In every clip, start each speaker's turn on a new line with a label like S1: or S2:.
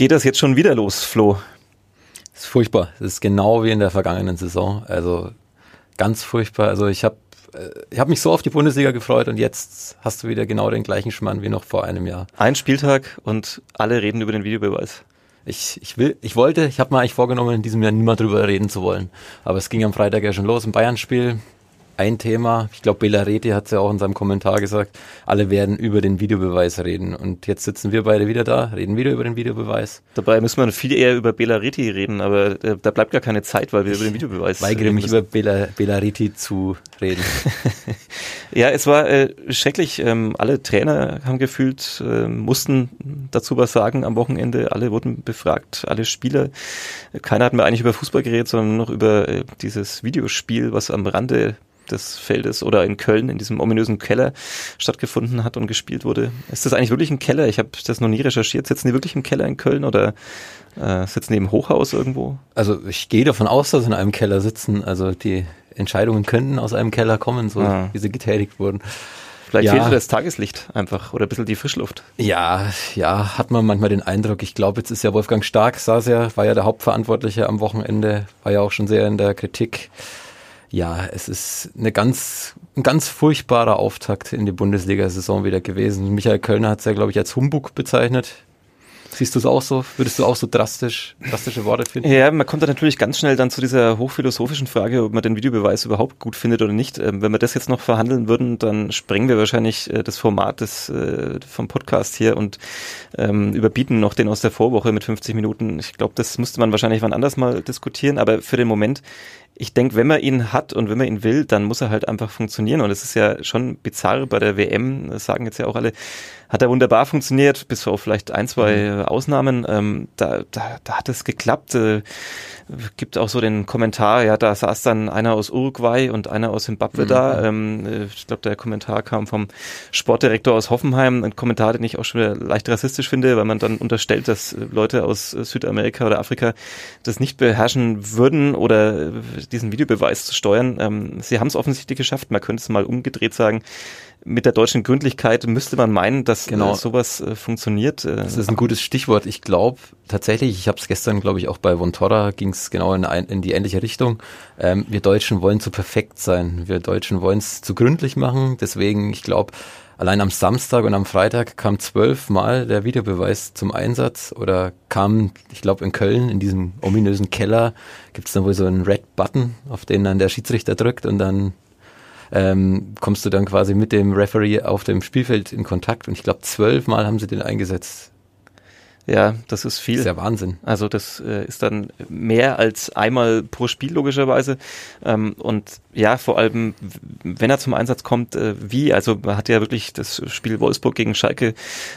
S1: Geht das jetzt schon wieder los, Flo?
S2: Das ist furchtbar. Das ist genau wie in der vergangenen Saison. Also ganz furchtbar. Also ich habe äh, ich habe mich so auf die Bundesliga gefreut und jetzt hast du wieder genau den gleichen Schmann wie noch vor einem Jahr.
S1: Ein Spieltag und alle reden über den Videobeweis.
S2: Ich, ich will, ich wollte, ich habe mir eigentlich vorgenommen, in diesem Jahr niemand drüber reden zu wollen. Aber es ging am Freitag ja schon los im Bayern-Spiel ein Thema. Ich glaube, Bela Reti hat es ja auch in seinem Kommentar gesagt. Alle werden über den Videobeweis reden. Und jetzt sitzen wir beide wieder da, reden wieder über den Videobeweis.
S1: Dabei müssen wir viel eher über Bela Reti reden, aber äh, da bleibt gar keine Zeit, weil wir über den Videobeweis
S2: reden. weigere mich über Bela, Bela Reti zu reden.
S1: ja, es war äh, schrecklich. Ähm, alle Trainer haben gefühlt, äh, mussten dazu was sagen am Wochenende. Alle wurden befragt, alle Spieler. Keiner hat mehr eigentlich über Fußball geredet, sondern nur noch über äh, dieses Videospiel, was am Rande des Feldes oder in Köln in diesem ominösen Keller stattgefunden hat und gespielt wurde. Ist das eigentlich wirklich ein Keller? Ich habe das noch nie recherchiert. Sitzen die wirklich im Keller in Köln oder äh, sitzen die im Hochhaus irgendwo?
S2: Also ich gehe davon aus, dass sie in einem Keller sitzen. Also die Entscheidungen könnten aus einem Keller kommen, so ah. wie sie getätigt wurden.
S1: Vielleicht ja. fehlt das Tageslicht einfach oder ein bisschen die Frischluft.
S2: Ja, ja, hat man manchmal den Eindruck. Ich glaube, jetzt ist ja Wolfgang Stark, saß ja, war ja der Hauptverantwortliche am Wochenende, war ja auch schon sehr in der Kritik ja, es ist eine ganz, ein ganz furchtbarer Auftakt in die Bundesliga-Saison wieder gewesen. Michael Kölner hat es ja, glaube ich, als Humbug bezeichnet. Siehst du es auch so? Würdest du auch so drastisch, drastische Worte finden?
S1: Ja, man kommt da natürlich ganz schnell dann zu dieser hochphilosophischen Frage, ob man den Videobeweis überhaupt gut findet oder nicht. Ähm, wenn wir das jetzt noch verhandeln würden, dann sprengen wir wahrscheinlich äh, das Format des, äh, vom Podcast hier und ähm, überbieten noch den aus der Vorwoche mit 50 Minuten. Ich glaube, das müsste man wahrscheinlich wann anders mal diskutieren, aber für den Moment ich denke, wenn man ihn hat und wenn man ihn will, dann muss er halt einfach funktionieren. Und es ist ja schon bizarr bei der WM, das sagen jetzt ja auch alle, hat er wunderbar funktioniert, bis auf vielleicht ein, zwei mhm. Ausnahmen. Ähm, da, da, da hat es geklappt. Äh, gibt auch so den Kommentar, ja, da saß dann einer aus Uruguay und einer aus Zimbabwe mhm. da. Ähm, äh, ich glaube, der Kommentar kam vom Sportdirektor aus Hoffenheim, ein Kommentar, den ich auch schon wieder leicht rassistisch finde, weil man dann unterstellt, dass Leute aus Südamerika oder Afrika das nicht beherrschen würden oder diesen Videobeweis zu steuern. Ähm, sie haben es offensichtlich geschafft. Man könnte es mal umgedreht sagen mit der deutschen Gründlichkeit müsste man meinen, dass genau. äh, sowas äh, funktioniert.
S2: Äh, das ist ein gutes Stichwort. Ich glaube tatsächlich, ich habe es gestern, glaube ich, auch bei Vontora ging es genau in, ein, in, die ähnliche Richtung. Ähm, wir Deutschen wollen zu perfekt sein. Wir Deutschen wollen es zu gründlich machen. Deswegen, ich glaube, allein am Samstag und am Freitag kam zwölfmal der Videobeweis zum Einsatz oder kam, ich glaube, in Köln, in diesem ominösen Keller, gibt es dann wohl so einen Red Button, auf den dann der Schiedsrichter drückt und dann ähm, kommst du dann quasi mit dem Referee auf dem Spielfeld in Kontakt. Und ich glaube, zwölfmal haben sie den eingesetzt.
S1: Ja, das ist viel. Das
S2: ist ja Wahnsinn.
S1: Also das äh, ist dann mehr als einmal pro Spiel logischerweise. Ähm, und ja, vor allem, wenn er zum Einsatz kommt, äh, wie? Also man hat ja wirklich das Spiel Wolfsburg gegen Schalke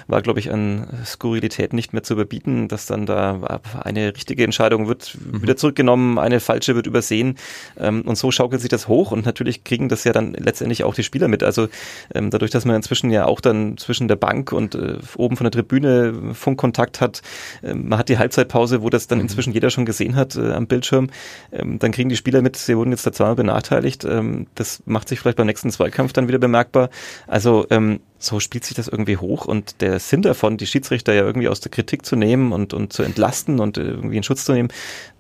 S1: war, glaube ich, an Skurrilität nicht mehr zu überbieten, dass dann da eine richtige Entscheidung wird mhm. wieder zurückgenommen, eine falsche wird übersehen. Ähm, und so schaukelt sich das hoch und natürlich kriegen das ja dann letztendlich auch die Spieler mit. Also ähm, dadurch, dass man inzwischen ja auch dann zwischen der Bank und äh, oben von der Tribüne Funkkontakt hat, äh, man hat die Halbzeitpause, wo das dann mhm. inzwischen jeder schon gesehen hat äh, am Bildschirm, ähm, dann kriegen die Spieler mit, sie wurden jetzt da zweimal benachteiligt. Ähm, das macht sich vielleicht beim nächsten Zweikampf dann wieder bemerkbar. Also ähm, so spielt sich das irgendwie hoch und der Sinn davon, die Schiedsrichter ja irgendwie aus der Kritik zu nehmen und, und zu entlasten und irgendwie in Schutz zu nehmen,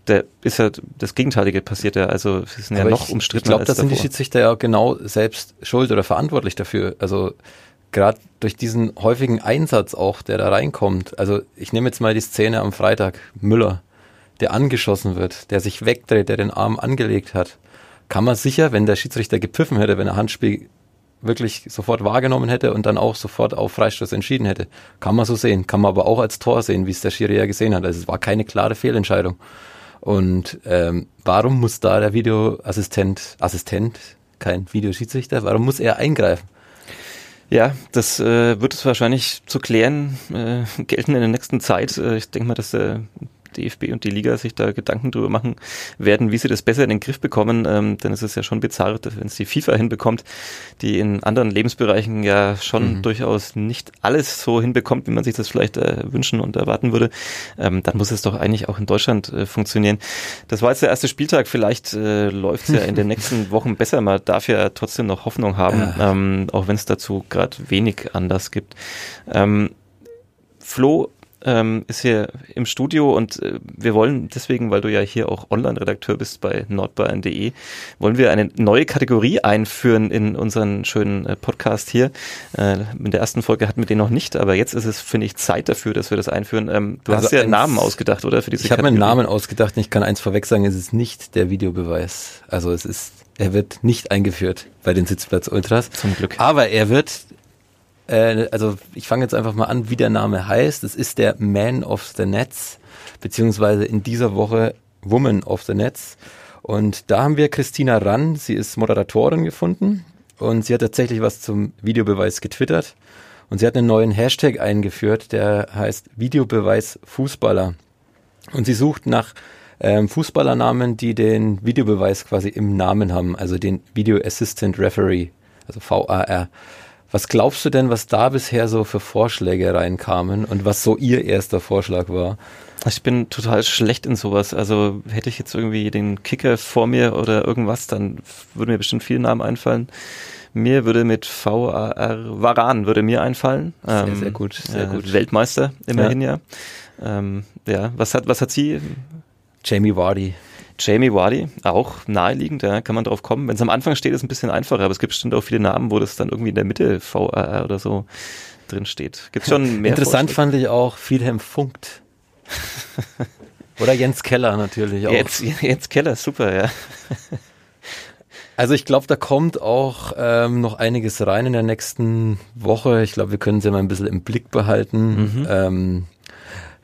S1: der ist ja das Gegenteilige passiert ja. Also sie sind Aber ja noch ich, umstritten.
S2: Ich glaube, das sind die Schiedsrichter ja genau selbst schuld oder verantwortlich dafür. Also gerade durch diesen häufigen Einsatz auch, der da reinkommt. Also ich nehme jetzt mal die Szene am Freitag, Müller, der angeschossen wird, der sich wegdreht, der den Arm angelegt hat kann man sicher, wenn der Schiedsrichter gepfiffen hätte, wenn er Handspiel wirklich sofort wahrgenommen hätte und dann auch sofort auf Freistoß entschieden hätte. Kann man so sehen. Kann man aber auch als Tor sehen, wie es der Schiri ja gesehen hat. Also es war keine klare Fehlentscheidung. Und ähm, warum muss da der Videoassistent, Assistent, kein Videoschiedsrichter, warum muss er eingreifen?
S1: Ja, das äh, wird es wahrscheinlich zu klären äh, gelten in der nächsten Zeit. Äh, ich denke mal, dass der DFB und die Liga sich da Gedanken drüber machen werden, wie sie das besser in den Griff bekommen, ähm, denn es ist ja schon bizarr, wenn es die FIFA hinbekommt, die in anderen Lebensbereichen ja schon mhm. durchaus nicht alles so hinbekommt, wie man sich das vielleicht äh, wünschen und erwarten würde, ähm, dann muss es doch eigentlich auch in Deutschland äh, funktionieren. Das war jetzt der erste Spieltag, vielleicht äh, läuft es ja in den nächsten Wochen besser, man darf ja trotzdem noch Hoffnung haben, ja. ähm, auch wenn es dazu gerade wenig anders gibt. Ähm, Flo, ähm, ist hier im Studio und äh, wir wollen deswegen, weil du ja hier auch Online-Redakteur bist bei nordbayern.de, wollen wir eine neue Kategorie einführen in unseren schönen äh, Podcast hier. Äh, in der ersten Folge hatten wir den noch nicht, aber jetzt ist es, finde ich, Zeit dafür, dass wir das einführen. Ähm, du also hast ja einen Namen ausgedacht, oder?
S2: Für diese ich habe mir einen Namen ausgedacht und ich kann eins vorweg sagen, es ist nicht der Videobeweis. Also es ist er wird nicht eingeführt bei den Sitzplatz Ultras.
S1: Zum Glück.
S2: Aber er wird äh, also ich fange jetzt einfach mal an, wie der Name heißt. Es ist der Man of the Nets, beziehungsweise in dieser Woche Woman of the Nets. Und da haben wir Christina Rann, sie ist Moderatorin gefunden und sie hat tatsächlich was zum Videobeweis getwittert. Und sie hat einen neuen Hashtag eingeführt, der heißt Videobeweis Fußballer. Und sie sucht nach ähm, Fußballernamen, die den Videobeweis quasi im Namen haben, also den Video Assistant Referee, also VAR. Was glaubst du denn, was da bisher so für Vorschläge reinkamen und was so ihr erster Vorschlag war?
S1: Ich bin total schlecht in sowas. Also hätte ich jetzt irgendwie den Kicker vor mir oder irgendwas, dann würden mir bestimmt viele Namen einfallen. Mir würde mit VAR, Varan würde mir einfallen.
S2: Sehr, ähm, sehr gut, sehr äh, gut.
S1: Weltmeister immerhin ja. Ja. Ähm, ja, was hat, was hat sie?
S2: Jamie Vardy.
S1: Jamie Wardy, auch naheliegend, da kann man drauf kommen. Wenn es am Anfang steht, ist es ein bisschen einfacher, aber es gibt bestimmt auch viele Namen, wo das dann irgendwie in der Mitte VAR oder so drin steht. Gibt schon
S2: mehr. Interessant fand ich auch Friedhelm Funkt. oder Jens Keller natürlich auch.
S1: Jens, Jens Keller, super, ja.
S2: Also ich glaube, da kommt auch ähm, noch einiges rein in der nächsten Woche. Ich glaube, wir können sie mal ein bisschen im Blick behalten. Mhm. Ähm,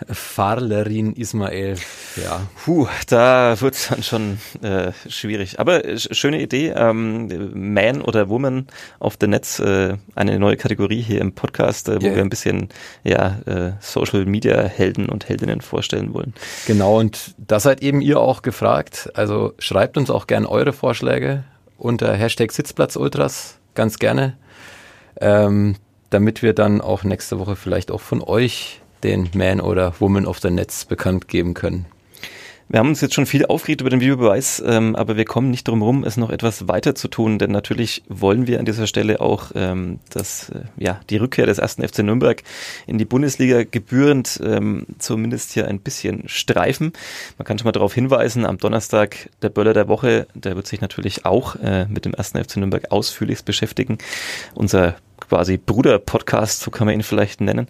S2: Farlerin Ismail,
S1: ja. Puh, da wird es dann schon äh, schwierig. Aber äh, schöne Idee. Ähm, Man oder Woman of the Netz, äh, eine neue Kategorie hier im Podcast, äh, wo yeah. wir ein bisschen ja, äh, Social Media Helden und Heldinnen vorstellen wollen.
S2: Genau, und da seid eben ihr auch gefragt. Also schreibt uns auch gerne eure Vorschläge unter Hashtag Sitzplatzultras, ganz gerne. Ähm, damit wir dann auch nächste Woche vielleicht auch von euch den Man oder Woman of the Netz bekannt geben können.
S1: Wir haben uns jetzt schon viel aufgeregt über den Videobeweis, ähm, aber wir kommen nicht drum herum, es noch etwas weiter zu tun, denn natürlich wollen wir an dieser Stelle auch ähm, das, äh, ja, die Rückkehr des ersten FC Nürnberg in die Bundesliga gebührend ähm, zumindest hier ein bisschen streifen. Man kann schon mal darauf hinweisen, am Donnerstag der Böller der Woche, der wird sich natürlich auch äh, mit dem ersten FC Nürnberg ausführlichst beschäftigen. Unser quasi Bruder-Podcast, so kann man ihn vielleicht nennen.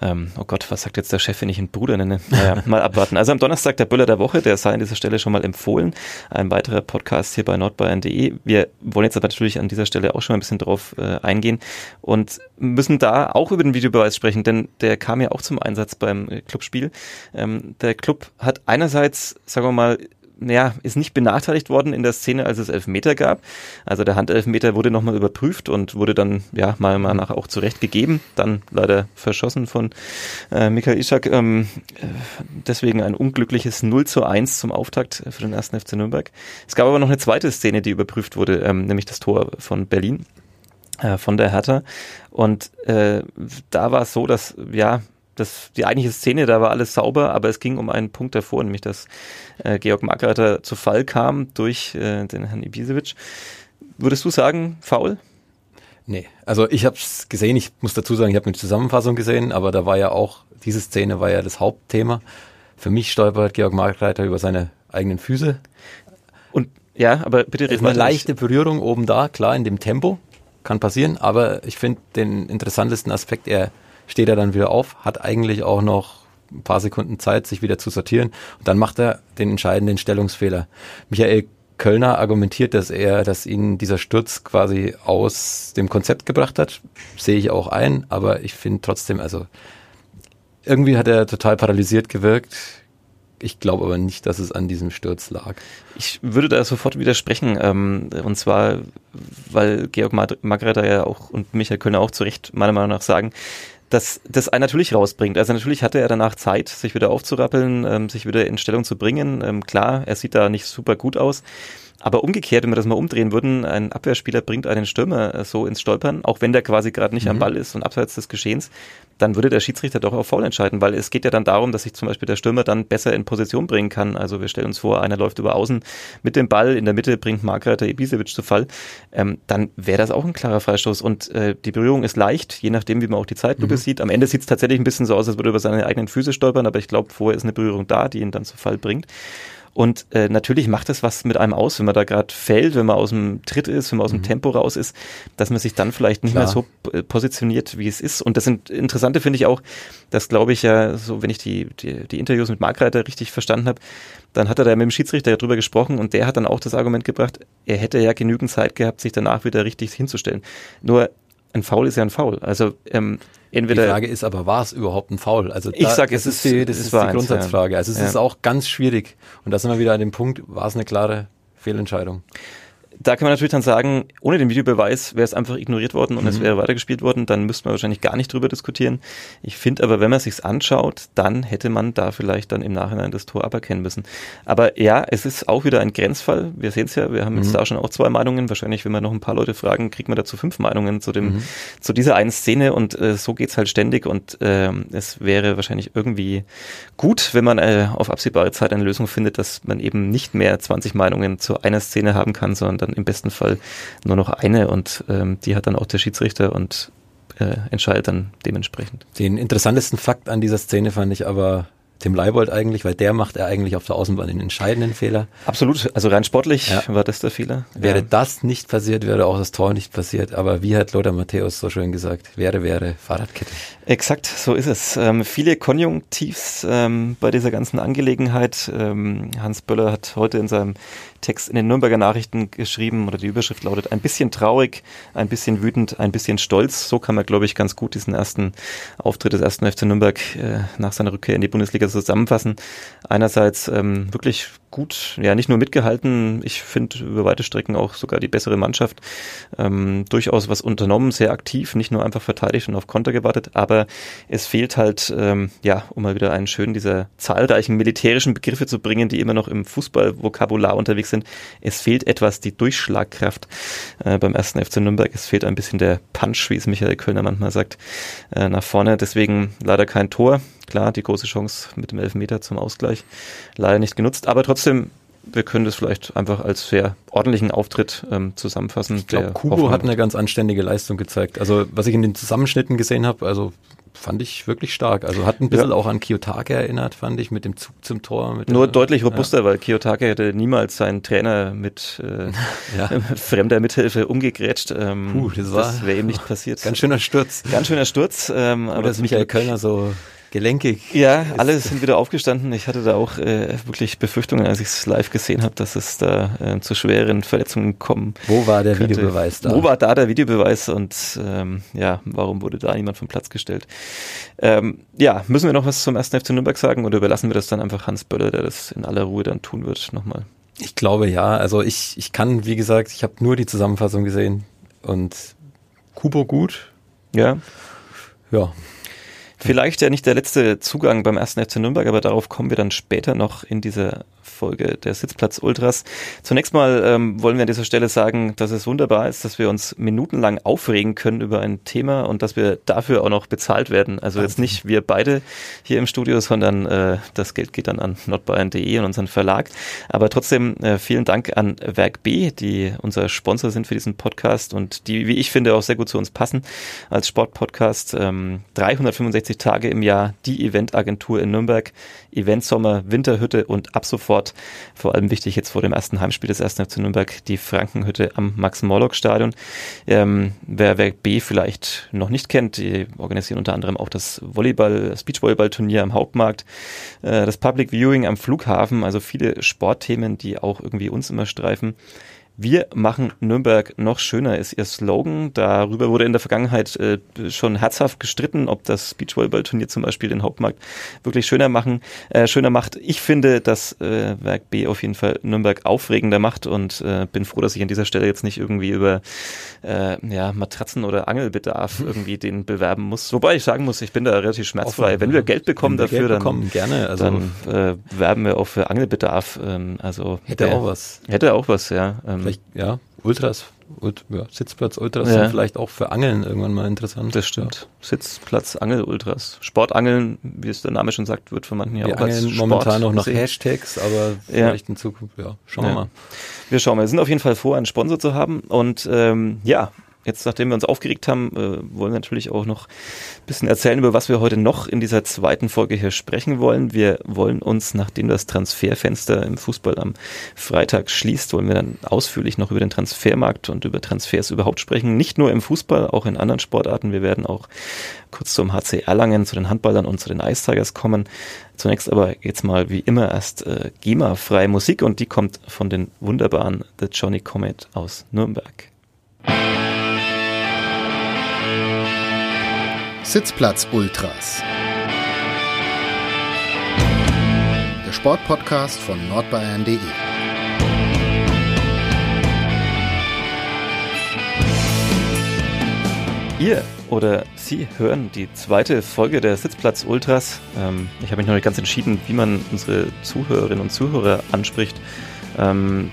S1: Ähm, oh Gott, was sagt jetzt der Chef, wenn ich ihn Bruder nenne? Naja, mal abwarten. Also am Donnerstag der Böller der Woche, der sei an dieser Stelle schon mal empfohlen. Ein weiterer Podcast hier bei nordbayern.de. Wir wollen jetzt aber natürlich an dieser Stelle auch schon mal ein bisschen drauf äh, eingehen und müssen da auch über den Videobeweis sprechen, denn der kam ja auch zum Einsatz beim äh, Clubspiel. Ähm, der Club hat einerseits, sagen wir mal, ja, ist nicht benachteiligt worden in der Szene, als es Elfmeter gab. Also der Handelfmeter wurde nochmal überprüft und wurde dann ja mal, nachher auch zurechtgegeben. Dann leider verschossen von äh, Michael Ischak. Ähm, äh, deswegen ein unglückliches 0 zu 1 zum Auftakt für den ersten FC Nürnberg. Es gab aber noch eine zweite Szene, die überprüft wurde, ähm, nämlich das Tor von Berlin, äh, von der Hertha. Und äh, da war es so, dass ja das, die eigentliche Szene, da war alles sauber, aber es ging um einen Punkt davor, nämlich dass äh, Georg Markreiter zu Fall kam durch äh, den Herrn Ibisevic. Würdest du sagen, faul?
S2: Nee, also ich habe es gesehen, ich muss dazu sagen, ich habe eine Zusammenfassung gesehen, aber da war ja auch, diese Szene war ja das Hauptthema. Für mich stolpert Georg Markreiter über seine eigenen Füße.
S1: Und ja, aber bitte
S2: red Eine leichte Berührung oben da, klar, in dem Tempo, kann passieren, aber ich finde den interessantesten Aspekt, er steht er dann wieder auf, hat eigentlich auch noch ein paar Sekunden Zeit, sich wieder zu sortieren und dann macht er den entscheidenden Stellungsfehler. Michael Kölner argumentiert, dass er, dass ihn dieser Sturz quasi aus dem Konzept gebracht hat. Sehe ich auch ein, aber ich finde trotzdem, also irgendwie hat er total paralysiert gewirkt. Ich glaube aber nicht, dass es an diesem Sturz lag.
S1: Ich würde da sofort widersprechen. Ähm, und zwar, weil Georg Magretter ja auch und Michael Kölner auch zu Recht meiner Meinung nach sagen, dass das einen natürlich rausbringt. Also natürlich hatte er danach Zeit, sich wieder aufzurappeln, ähm, sich wieder in Stellung zu bringen. Ähm, klar, er sieht da nicht super gut aus. Aber umgekehrt, wenn wir das mal umdrehen würden, ein Abwehrspieler bringt einen Stürmer äh, so ins Stolpern, auch wenn der quasi gerade nicht mhm. am Ball ist und abseits des Geschehens, dann würde der Schiedsrichter doch auch faul entscheiden, weil es geht ja dann darum, dass sich zum Beispiel der Stürmer dann besser in Position bringen kann. Also wir stellen uns vor, einer läuft über außen mit dem Ball, in der Mitte bringt Markreiter Ibisevic zu Fall. Ähm, dann wäre das auch ein klarer Freistoß. Und äh, die Berührung ist leicht, je nachdem, wie man auch die Zeitlupe mhm. sieht. Am Ende sieht es tatsächlich ein bisschen so aus, als würde er über seine eigenen Füße stolpern, aber ich glaube, vorher ist eine Berührung da, die ihn dann zu Fall bringt. Und äh, natürlich macht es was mit einem aus, wenn man da gerade fällt, wenn man aus dem Tritt ist, wenn man aus dem mhm. Tempo raus ist, dass man sich dann vielleicht nicht Klar. mehr so positioniert, wie es ist. Und das sind Interessante finde ich auch, dass glaube ich ja, so wenn ich die, die, die Interviews mit Markreiter richtig verstanden habe, dann hat er da mit dem Schiedsrichter darüber gesprochen und der hat dann auch das Argument gebracht, er hätte ja genügend Zeit gehabt, sich danach wieder richtig hinzustellen. Nur ein Foul ist ja ein Foul. Also ähm, entweder.
S2: Die Frage ist aber, war es überhaupt ein Foul?
S1: Also ich sage, es ist
S2: die, das ist die Grundsatzfrage. Also es ja. ist auch ganz schwierig. Und da sind wir wieder an dem Punkt, war es eine klare Fehlentscheidung
S1: da kann man natürlich dann sagen, ohne den Videobeweis wäre es einfach ignoriert worden und mhm. es wäre weitergespielt worden, dann müsste man wahrscheinlich gar nicht drüber diskutieren. Ich finde aber, wenn man sich's anschaut, dann hätte man da vielleicht dann im Nachhinein das Tor aberkennen müssen. Aber ja, es ist auch wieder ein Grenzfall. Wir sehen es ja, wir haben mhm. jetzt da schon auch zwei Meinungen. Wahrscheinlich, wenn wir noch ein paar Leute fragen, kriegt man dazu fünf Meinungen zu dem, mhm. zu dieser einen Szene und äh, so geht's halt ständig und äh, es wäre wahrscheinlich irgendwie gut, wenn man äh, auf absehbare Zeit eine Lösung findet, dass man eben nicht mehr 20 Meinungen zu einer Szene haben kann, sondern dann im besten Fall nur noch eine und ähm, die hat dann auch der Schiedsrichter und äh, entscheidet dann dementsprechend.
S2: Den interessantesten Fakt an dieser Szene fand ich aber Tim Leibold eigentlich, weil der macht er eigentlich auf der Außenbahn den entscheidenden Fehler.
S1: Absolut, also rein sportlich ja. war das der Fehler.
S2: Wäre ja. das nicht passiert, wäre auch das Tor nicht passiert. Aber wie hat Lothar Matthäus so schön gesagt, wäre, wäre Fahrradkette.
S1: Exakt, so ist es. Ähm, viele Konjunktivs ähm, bei dieser ganzen Angelegenheit. Ähm, Hans Böller hat heute in seinem Text in den Nürnberger Nachrichten geschrieben oder die Überschrift lautet ein bisschen traurig, ein bisschen wütend, ein bisschen stolz. So kann man, glaube ich, ganz gut diesen ersten Auftritt des ersten FC Nürnberg äh, nach seiner Rückkehr in die Bundesliga zusammenfassen. Einerseits ähm, wirklich gut, ja nicht nur mitgehalten, ich finde über weite Strecken auch sogar die bessere Mannschaft. Ähm, durchaus was unternommen, sehr aktiv, nicht nur einfach verteidigt und auf Konter gewartet, aber es fehlt halt, ähm, ja, um mal wieder einen schönen dieser zahlreichen militärischen Begriffe zu bringen, die immer noch im Fußballvokabular unterwegs sind. Es fehlt etwas die Durchschlagkraft äh, beim ersten FC Nürnberg. Es fehlt ein bisschen der Punch, wie es Michael Kölner manchmal sagt, äh, nach vorne. Deswegen leider kein Tor. Klar, die große Chance mit dem Elfmeter zum Ausgleich leider nicht genutzt, aber trotzdem wir können das vielleicht einfach als sehr ordentlichen Auftritt ähm, zusammenfassen.
S2: Ich glaube, Kubo hat eine ganz anständige Leistung gezeigt. Also was ich in den Zusammenschnitten gesehen habe, also fand ich wirklich stark. Also hat ein bisschen ja. auch an Kiyotake erinnert, fand ich, mit dem Zug zum Tor.
S1: Nur der, deutlich robuster, ja. weil Kiyotake hätte niemals seinen Trainer mit äh, ja. fremder Mithilfe umgegrätscht. Ähm, Puh, das, das wäre ihm nicht passiert.
S2: Ganz schöner Sturz.
S1: Ganz schöner Sturz.
S2: Ähm, aber dass Michael Kölner so gelenkig.
S1: Ja, alle sind wieder aufgestanden. Ich hatte da auch äh, wirklich Befürchtungen, als ich es live gesehen habe, dass es da äh, zu schweren Verletzungen kommen.
S2: Wo war der könnte. Videobeweis
S1: da? Wo war da der Videobeweis und ähm, ja, warum wurde da niemand vom Platz gestellt? Ähm, ja, müssen wir noch was zum ersten FC Nürnberg sagen oder überlassen wir das dann einfach Hans Böller, der das in aller Ruhe dann tun wird, nochmal?
S2: Ich glaube ja. Also ich, ich kann, wie gesagt, ich habe nur die Zusammenfassung gesehen und Kubo gut.
S1: Ja. Ja, Vielleicht ja nicht der letzte Zugang beim ersten FC Nürnberg, aber darauf kommen wir dann später noch in dieser Folge der Sitzplatz Ultras. Zunächst mal ähm, wollen wir an dieser Stelle sagen, dass es wunderbar ist, dass wir uns minutenlang aufregen können über ein Thema und dass wir dafür auch noch bezahlt werden. Also jetzt nicht wir beide hier im Studio, sondern äh, das Geld geht dann an notbayern.de und unseren Verlag. Aber trotzdem äh, vielen Dank an Werk B, die unser Sponsor sind für diesen Podcast und die, wie ich finde, auch sehr gut zu uns passen als Sportpodcast. Ähm, 365 Tage im Jahr die Eventagentur in Nürnberg, Event Sommer, Winterhütte und ab sofort vor allem wichtig jetzt vor dem ersten Heimspiel des 1. FC Nürnberg die Frankenhütte am Max-Morlock-Stadion. Ähm, wer Werk B vielleicht noch nicht kennt, die organisieren unter anderem auch das Volleyball, das Beachvolleyball-Turnier am Hauptmarkt, äh, das Public Viewing am Flughafen, also viele Sportthemen, die auch irgendwie uns immer streifen. Wir machen Nürnberg noch schöner, ist ihr Slogan. Darüber wurde in der Vergangenheit äh, schon herzhaft gestritten, ob das Beachvolleyball-Turnier zum Beispiel den Hauptmarkt wirklich schöner machen, äh, schöner macht. Ich finde, dass äh, Werk B auf jeden Fall Nürnberg aufregender macht und äh, bin froh, dass ich an dieser Stelle jetzt nicht irgendwie über äh, ja, Matratzen oder Angelbedarf irgendwie den bewerben muss. Wobei ich sagen muss, ich bin da relativ schmerzfrei. Offen, Wenn wir Geld bekommen dafür, Geld bekommen, dann,
S2: gerne.
S1: Also dann äh, werben wir auch für Angelbedarf. Ähm, also
S2: hätte der, auch was.
S1: Hätte auch was, ja.
S2: Ähm, vielleicht, ja, Ultras, Ult, ja, Sitzplatz Ultras ja. sind vielleicht auch für Angeln irgendwann mal interessant.
S1: Das stimmt. Ja. Sitzplatz Angel Ultras. Sportangeln, wie es der Name schon sagt, wird von manchen
S2: ja auch als Sport momentan noch nach Hashtags, aber vielleicht in Zukunft, ja, schauen wir mal.
S1: Wir schauen mal. Wir sind auf jeden Fall vor, einen Sponsor zu haben und ähm, ja, Jetzt, nachdem wir uns aufgeregt haben, äh, wollen wir natürlich auch noch ein bisschen erzählen, über was wir heute noch in dieser zweiten Folge hier sprechen wollen. Wir wollen uns, nachdem das Transferfenster im Fußball am Freitag schließt, wollen wir dann ausführlich noch über den Transfermarkt und über Transfers überhaupt sprechen. Nicht nur im Fußball, auch in anderen Sportarten. Wir werden auch kurz zum HC Erlangen, zu den Handballern und zu den Ice Tigers kommen. Zunächst aber jetzt mal wie immer erst äh, GEMA-freie Musik und die kommt von den wunderbaren The Johnny Comet aus Nürnberg.
S3: Sitzplatz Ultras. Der Sportpodcast von nordbayern.de.
S1: Ihr oder Sie hören die zweite Folge der Sitzplatz Ultras. Ähm, ich habe mich noch nicht ganz entschieden, wie man unsere Zuhörerinnen und Zuhörer anspricht. Ähm,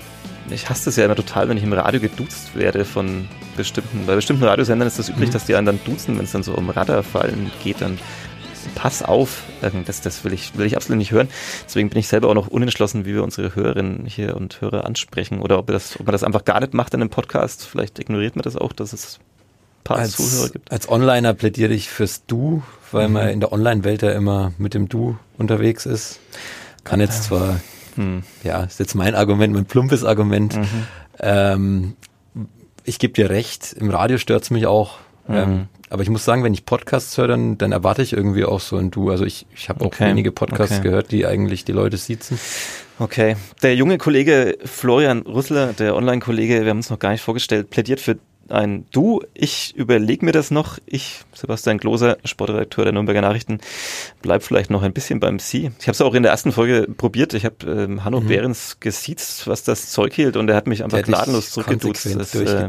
S1: ich hasse es ja immer total, wenn ich im Radio geduzt werde von bestimmten, bei bestimmten Radiosendern ist das üblich, mhm. dass die einen dann duzen, wenn es dann so um Radarfallen geht, dann pass auf, das, das will ich, will ich absolut nicht hören. Deswegen bin ich selber auch noch unentschlossen, wie wir unsere Hörerinnen hier und Hörer ansprechen oder ob, das, ob man das einfach gar nicht macht in einem Podcast. Vielleicht ignoriert man das auch, dass es ein paar als, Zuhörer gibt.
S2: Als Onliner plädiere ich fürs Du, weil mhm. man in der Online-Welt ja immer mit dem Du unterwegs ist. Kann jetzt zwar hm. Ja, ist jetzt mein Argument, mein plumpes Argument. Mhm. Ähm, ich gebe dir recht, im Radio stört's mich auch. Mhm. Ähm, aber ich muss sagen, wenn ich Podcasts höre, dann, dann erwarte ich irgendwie auch so ein Du. Also ich, ich habe auch okay. wenige Podcasts okay. gehört, die eigentlich die Leute siezen.
S1: Okay. Der junge Kollege Florian Rüssler, der Online-Kollege, wir haben uns noch gar nicht vorgestellt, plädiert für ein Du. Ich überlege mir das noch. Ich, Sebastian Gloser, Sportredakteur der Nürnberger Nachrichten, bleib vielleicht noch ein bisschen beim Sie. Ich habe es auch in der ersten Folge probiert. Ich habe ähm, Hanno mhm. Behrens gesiezt, was das Zeug hielt und er hat mich einfach gnadenlos zurückgeduzt. Das, äh,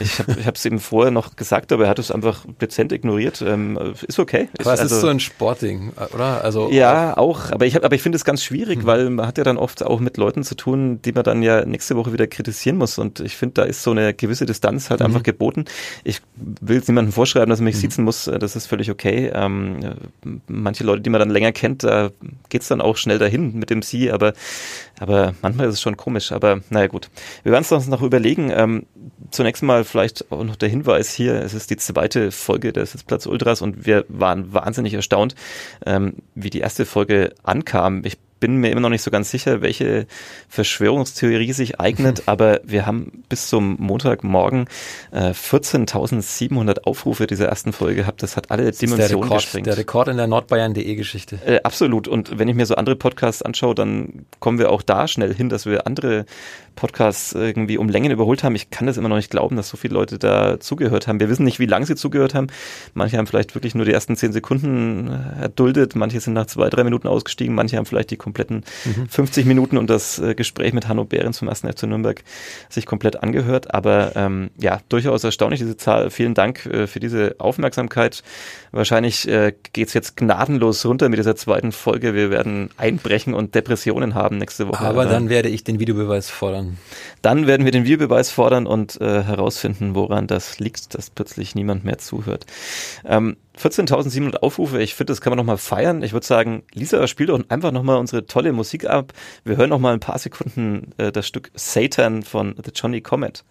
S1: ich habe es ihm vorher noch gesagt, aber er hat es einfach dezent ignoriert. Ähm, ist okay.
S2: Aber ist, es also, ist so ein Sportding, oder?
S1: Also ja, auch. Aber ich, hab, aber ich finde es ganz schwierig, mhm. weil man hat ja dann oft auch mit Leuten zu tun, die man dann ja nächste Woche wieder kritisieren muss. Und ich finde, da ist so eine gewisse Distanz halt mhm. einfach geboten. Ich will es niemandem vorschreiben, dass er mich mhm. sitzen muss. Das ist völlig okay. Ähm, manche Leute, die man dann länger kennt, da geht's dann auch schnell dahin mit dem Sie, aber, aber manchmal ist es schon komisch. Aber naja gut. Wir werden es uns noch überlegen. Ähm, zunächst mal vielleicht auch noch der Hinweis hier, es ist die zweite Folge der Sitzplatz Ultras und wir waren wahnsinnig erstaunt, ähm, wie die erste Folge ankam. Ich bin mir immer noch nicht so ganz sicher, welche Verschwörungstheorie sich eignet, aber wir haben bis zum Montagmorgen äh, 14.700 Aufrufe dieser ersten Folge gehabt. Das hat alle das Dimensionen der
S2: Rekord,
S1: gesprengt.
S2: Der Rekord in der Nordbayern.de Geschichte.
S1: Äh, absolut. Und wenn ich mir so andere Podcasts anschaue, dann kommen wir auch da schnell hin, dass wir andere Podcasts irgendwie um Längen überholt haben. Ich kann das immer noch nicht glauben, dass so viele Leute da zugehört haben. Wir wissen nicht, wie lange sie zugehört haben. Manche haben vielleicht wirklich nur die ersten zehn Sekunden äh, erduldet. Manche sind nach zwei, drei Minuten ausgestiegen. Manche haben vielleicht die kompletten mhm. 50 Minuten und das äh, Gespräch mit Hanno Behrens vom 1. FC Nürnberg sich komplett angehört. Aber ähm, ja, durchaus erstaunlich diese Zahl. Vielen Dank äh, für diese Aufmerksamkeit. Wahrscheinlich äh, geht es jetzt gnadenlos runter mit dieser zweiten Folge. Wir werden einbrechen und Depressionen haben nächste Woche.
S2: Aber dann werde ich den Videobeweis fordern.
S1: Dann werden wir den Wir-Beweis fordern und äh, herausfinden, woran das liegt, dass plötzlich niemand mehr zuhört. Ähm, 14.700 Aufrufe, ich finde, das kann man nochmal feiern. Ich würde sagen, Lisa, spiel doch einfach nochmal unsere tolle Musik ab. Wir hören nochmal ein paar Sekunden äh, das Stück Satan von The Johnny Comet.